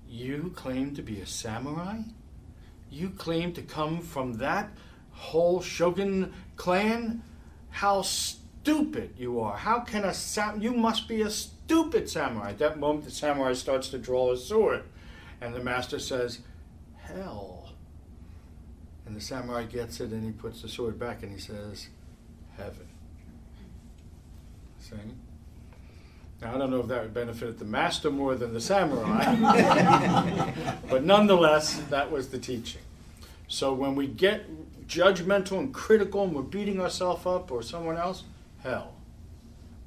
"You claim to be a samurai." You claim to come from that whole shogun clan? How stupid you are. How can a sam- you must be a stupid samurai. At that moment the samurai starts to draw his sword and the master says, "Hell." And the samurai gets it and he puts the sword back and he says, "Heaven." See? Now, I don't know if that would benefit the master more than the samurai, <laughs> but nonetheless, that was the teaching. So when we get judgmental and critical and we're beating ourselves up or someone else, hell.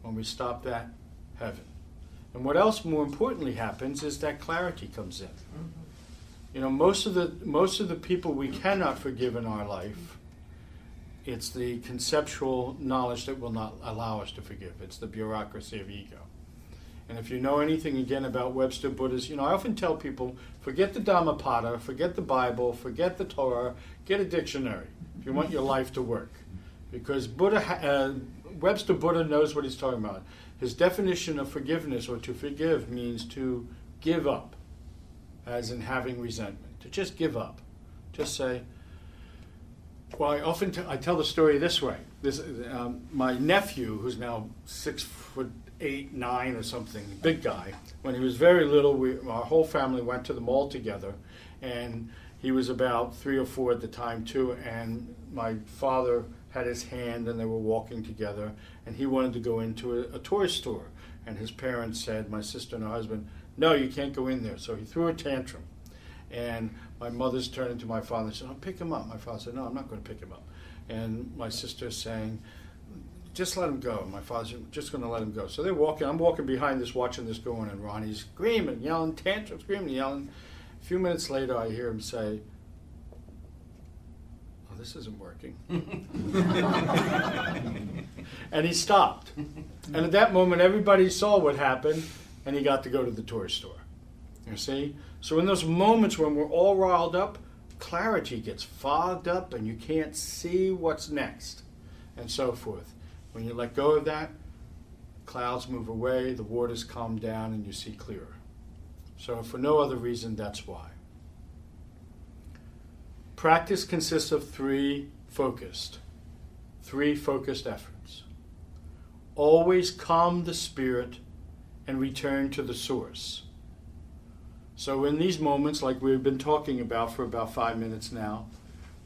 When we stop that, heaven. And what else, more importantly, happens is that clarity comes in. You know, most of the most of the people we cannot forgive in our life, it's the conceptual knowledge that will not allow us to forgive. It's the bureaucracy of ego. And if you know anything again about Webster Buddhist, you know, I often tell people forget the Dhammapada, forget the Bible, forget the Torah, get a dictionary if you want your life to work. Because Buddha, ha- uh, Webster Buddha knows what he's talking about. His definition of forgiveness or to forgive means to give up, as in having resentment, to just give up. Just say, well, I often t- I tell the story this way. This um, my nephew, who's now six foot eight, nine, or something, big guy. When he was very little, we our whole family went to the mall together, and he was about three or four at the time too. And my father had his hand, and they were walking together, and he wanted to go into a, a toy store, and his parents said, my sister and her husband, no, you can't go in there. So he threw a tantrum. And my mother's turning to my father and said, "I'll oh, pick him up. My father said, no, I'm not going to pick him up. And my sister's saying, just let him go. My father's just going to let him go. So they're walking. I'm walking behind this, watching this going, and Ronnie's screaming, yelling, tantrum, screaming, yelling. A few minutes later, I hear him say, oh, this isn't working. <laughs> and he stopped. And at that moment, everybody saw what happened, and he got to go to the toy store. You see? So in those moments when we're all riled up, clarity gets fogged up and you can't see what's next, and so forth. When you let go of that, clouds move away, the waters calm down, and you see clearer. So, for no other reason, that's why. Practice consists of three focused, three focused efforts. Always calm the spirit and return to the source. So, in these moments, like we've been talking about for about five minutes now,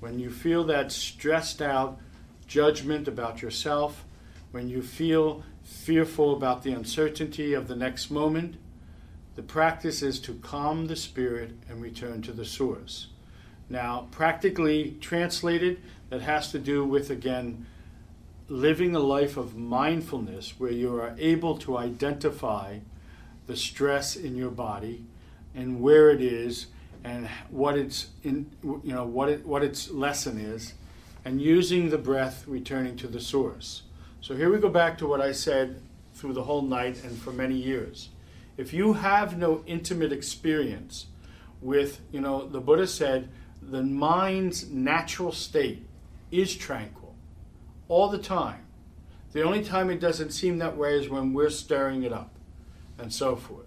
when you feel that stressed out judgment about yourself, when you feel fearful about the uncertainty of the next moment, the practice is to calm the spirit and return to the source. Now, practically translated, that has to do with, again, living a life of mindfulness where you are able to identify the stress in your body and where it is and what its in, you know what it, what its lesson is and using the breath returning to the source so here we go back to what i said through the whole night and for many years if you have no intimate experience with you know the buddha said the mind's natural state is tranquil all the time. The only time it doesn't seem that way is when we're stirring it up and so forth.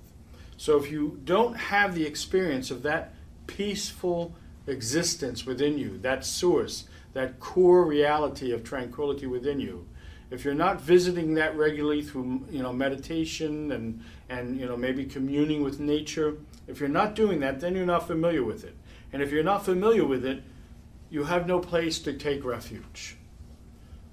So if you don't have the experience of that peaceful existence within you, that source, that core reality of tranquility within you, if you're not visiting that regularly through you know meditation and and you know maybe communing with nature, if you're not doing that, then you're not familiar with it. And if you're not familiar with it, you have no place to take refuge.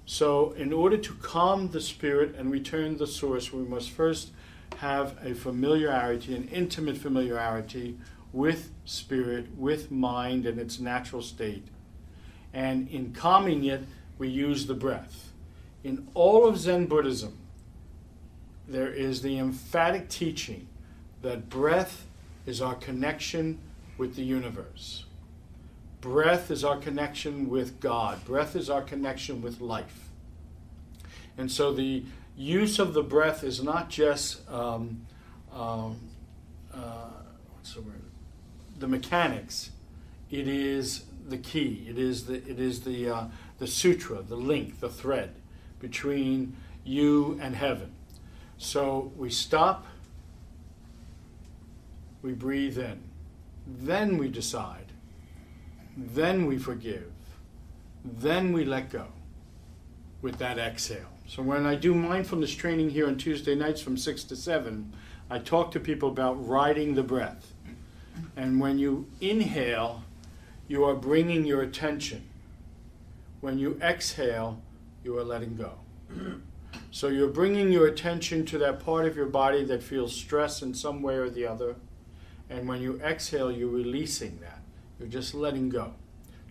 So, in order to calm the spirit and return the source, we must first have a familiarity, an intimate familiarity with spirit, with mind and its natural state. And in calming it, we use the breath. In all of Zen Buddhism, there is the emphatic teaching that breath is our connection with the universe. Breath is our connection with God. Breath is our connection with life. And so the use of the breath is not just um, um, uh, what's the word? The mechanics. It is the key. It is the it is the uh, the sutra, the link, the thread between you and heaven. So we stop. We breathe in. Then we decide. Then we forgive. Then we let go with that exhale. So when I do mindfulness training here on Tuesday nights from 6 to 7, I talk to people about riding the breath. And when you inhale, you are bringing your attention. When you exhale, you are letting go. So you're bringing your attention to that part of your body that feels stress in some way or the other. And when you exhale, you're releasing that. You're just letting go.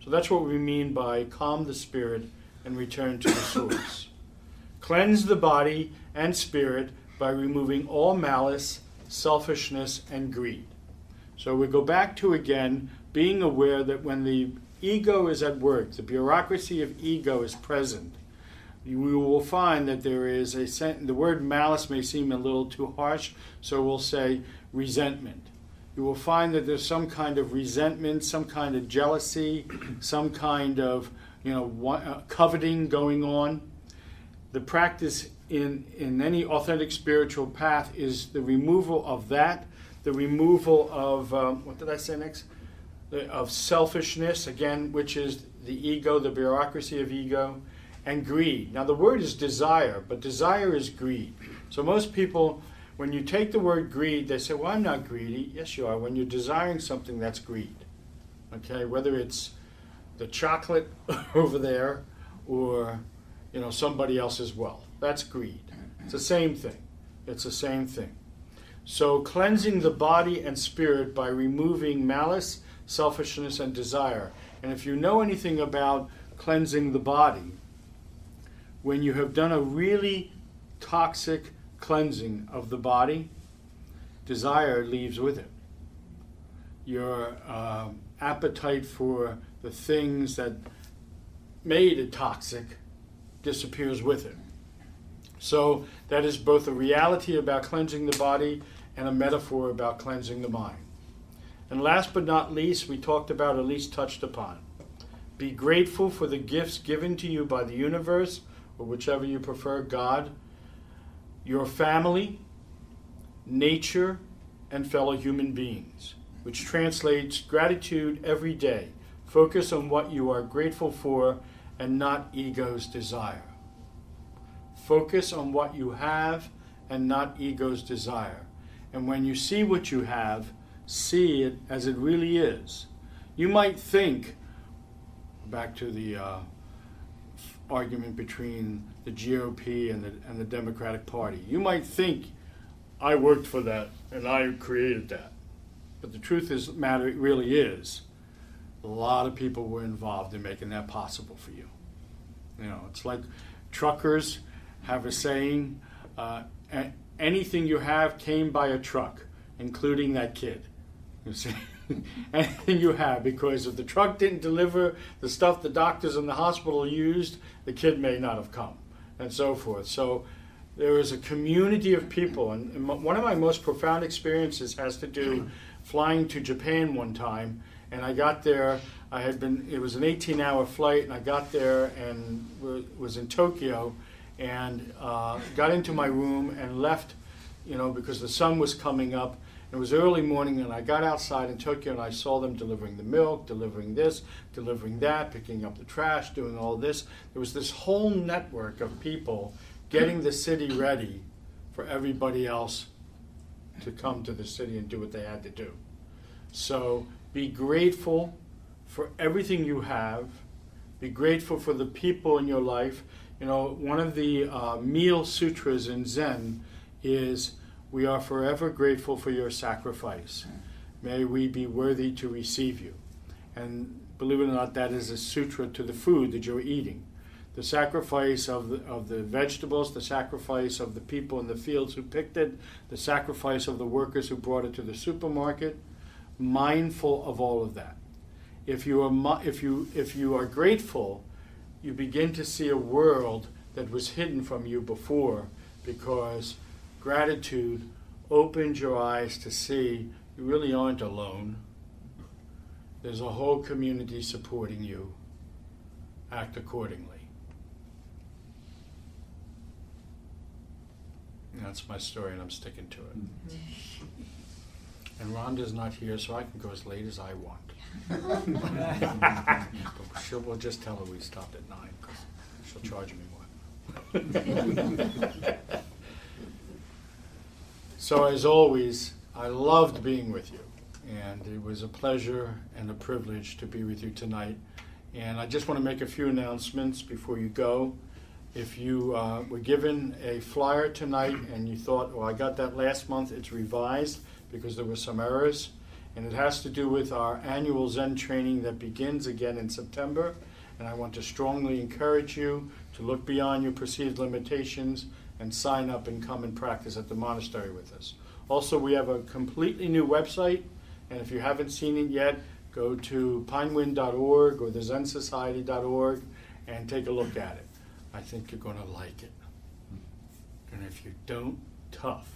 So that's what we mean by calm the spirit and return to the <coughs> source. Cleanse the body and spirit by removing all malice, selfishness, and greed. So we go back to again being aware that when the ego is at work, the bureaucracy of ego is present, we will find that there is a the word malice may seem a little too harsh, so we'll say resentment. You will find that there's some kind of resentment, some kind of jealousy, some kind of you know uh, coveting going on. The practice in in any authentic spiritual path is the removal of that, the removal of um, what did I say next? The, of selfishness again, which is the ego, the bureaucracy of ego and greed. Now, the word is desire, but desire is greed. So, most people, when you take the word greed, they say, Well, I'm not greedy. Yes, you are. When you're desiring something, that's greed. Okay, whether it's the chocolate <laughs> over there or you know somebody else's wealth. That's greed. It's the same thing. It's the same thing. So cleansing the body and spirit by removing malice, selfishness, and desire. And if you know anything about cleansing the body, when you have done a really toxic cleansing of the body, desire leaves with it. Your uh, appetite for the things that made it toxic disappears with it. So, that is both a reality about cleansing the body and a metaphor about cleansing the mind. And last but not least, we talked about, at least touched upon. Be grateful for the gifts given to you by the universe or whichever you prefer, God, your family, nature, and fellow human beings, which translates gratitude every day. Focus on what you are grateful for and not ego's desire. Focus on what you have and not ego's desire. And when you see what you have, see it as it really is. You might think, back to the uh, argument between the GOP and the, and the Democratic Party. You might think I worked for that and I created that. But the truth is, matter really is, a lot of people were involved in making that possible for you. You know, it's like truckers have a saying uh, anything you have came by a truck, including that kid. You see? <laughs> anything you have because if the truck didn't deliver the stuff the doctors in the hospital used, the kid may not have come, and so forth. So there is a community of people, and, and one of my most profound experiences has to do flying to Japan one time, and I got there I had been, it was an 18 hour flight, and I got there and wa- was in Tokyo and uh, got into my room and left, you know, because the sun was coming up. It was early morning, and I got outside in Tokyo and I saw them delivering the milk, delivering this, delivering that, picking up the trash, doing all this. There was this whole network of people getting the city ready for everybody else to come to the city and do what they had to do. So be grateful for everything you have. Be grateful for the people in your life. You know, one of the uh, meal sutras in Zen is we are forever grateful for your sacrifice. May we be worthy to receive you. And believe it or not, that is a sutra to the food that you're eating. The sacrifice of the, of the vegetables, the sacrifice of the people in the fields who picked it, the sacrifice of the workers who brought it to the supermarket. Mindful of all of that. If you are, if you, if you are grateful, you begin to see a world that was hidden from you before because gratitude opens your eyes to see you really aren't alone. There's a whole community supporting you. Act accordingly. And that's my story, and I'm sticking to it. Mm-hmm. And Rhonda's not here, so I can go as late as I want. <laughs> But she'll, we'll just tell her we stopped at nine, because she'll charge me more. <laughs> So as always, I loved being with you, and it was a pleasure and a privilege to be with you tonight. And I just want to make a few announcements before you go. If you uh, were given a flyer tonight and you thought, "Oh, I got that last month," it's revised because there were some errors, and it has to do with our annual Zen training that begins again in September. And I want to strongly encourage you to look beyond your perceived limitations and sign up and come and practice at the monastery with us. Also, we have a completely new website, and if you haven't seen it yet, go to pinewind.org or the thezensociety.org and take a look at it. I think you're going to like it. And if you don't, tough.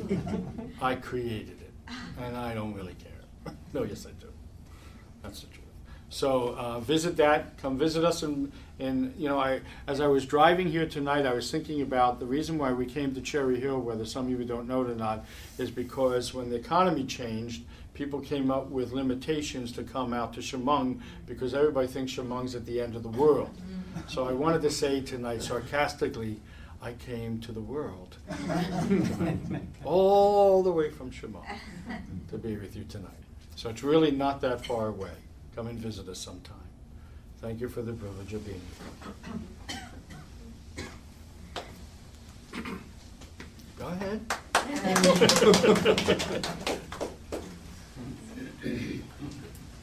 <laughs> I created it, and I don't really care. <laughs> no, yes, I do. That's the truth. So uh, visit that. Come visit us. And, and you know, I as I was driving here tonight, I was thinking about the reason why we came to Cherry Hill. Whether some of you don't know it or not, is because when the economy changed, people came up with limitations to come out to Shamong because everybody thinks Shamong's at the end of the world. So I wanted to say tonight, sarcastically, I came to the world, <laughs> all the way from Shamong, to be with you tonight. So it's really not that far away. Come and visit us sometime. Thank you for the privilege of being here. Go ahead. <laughs>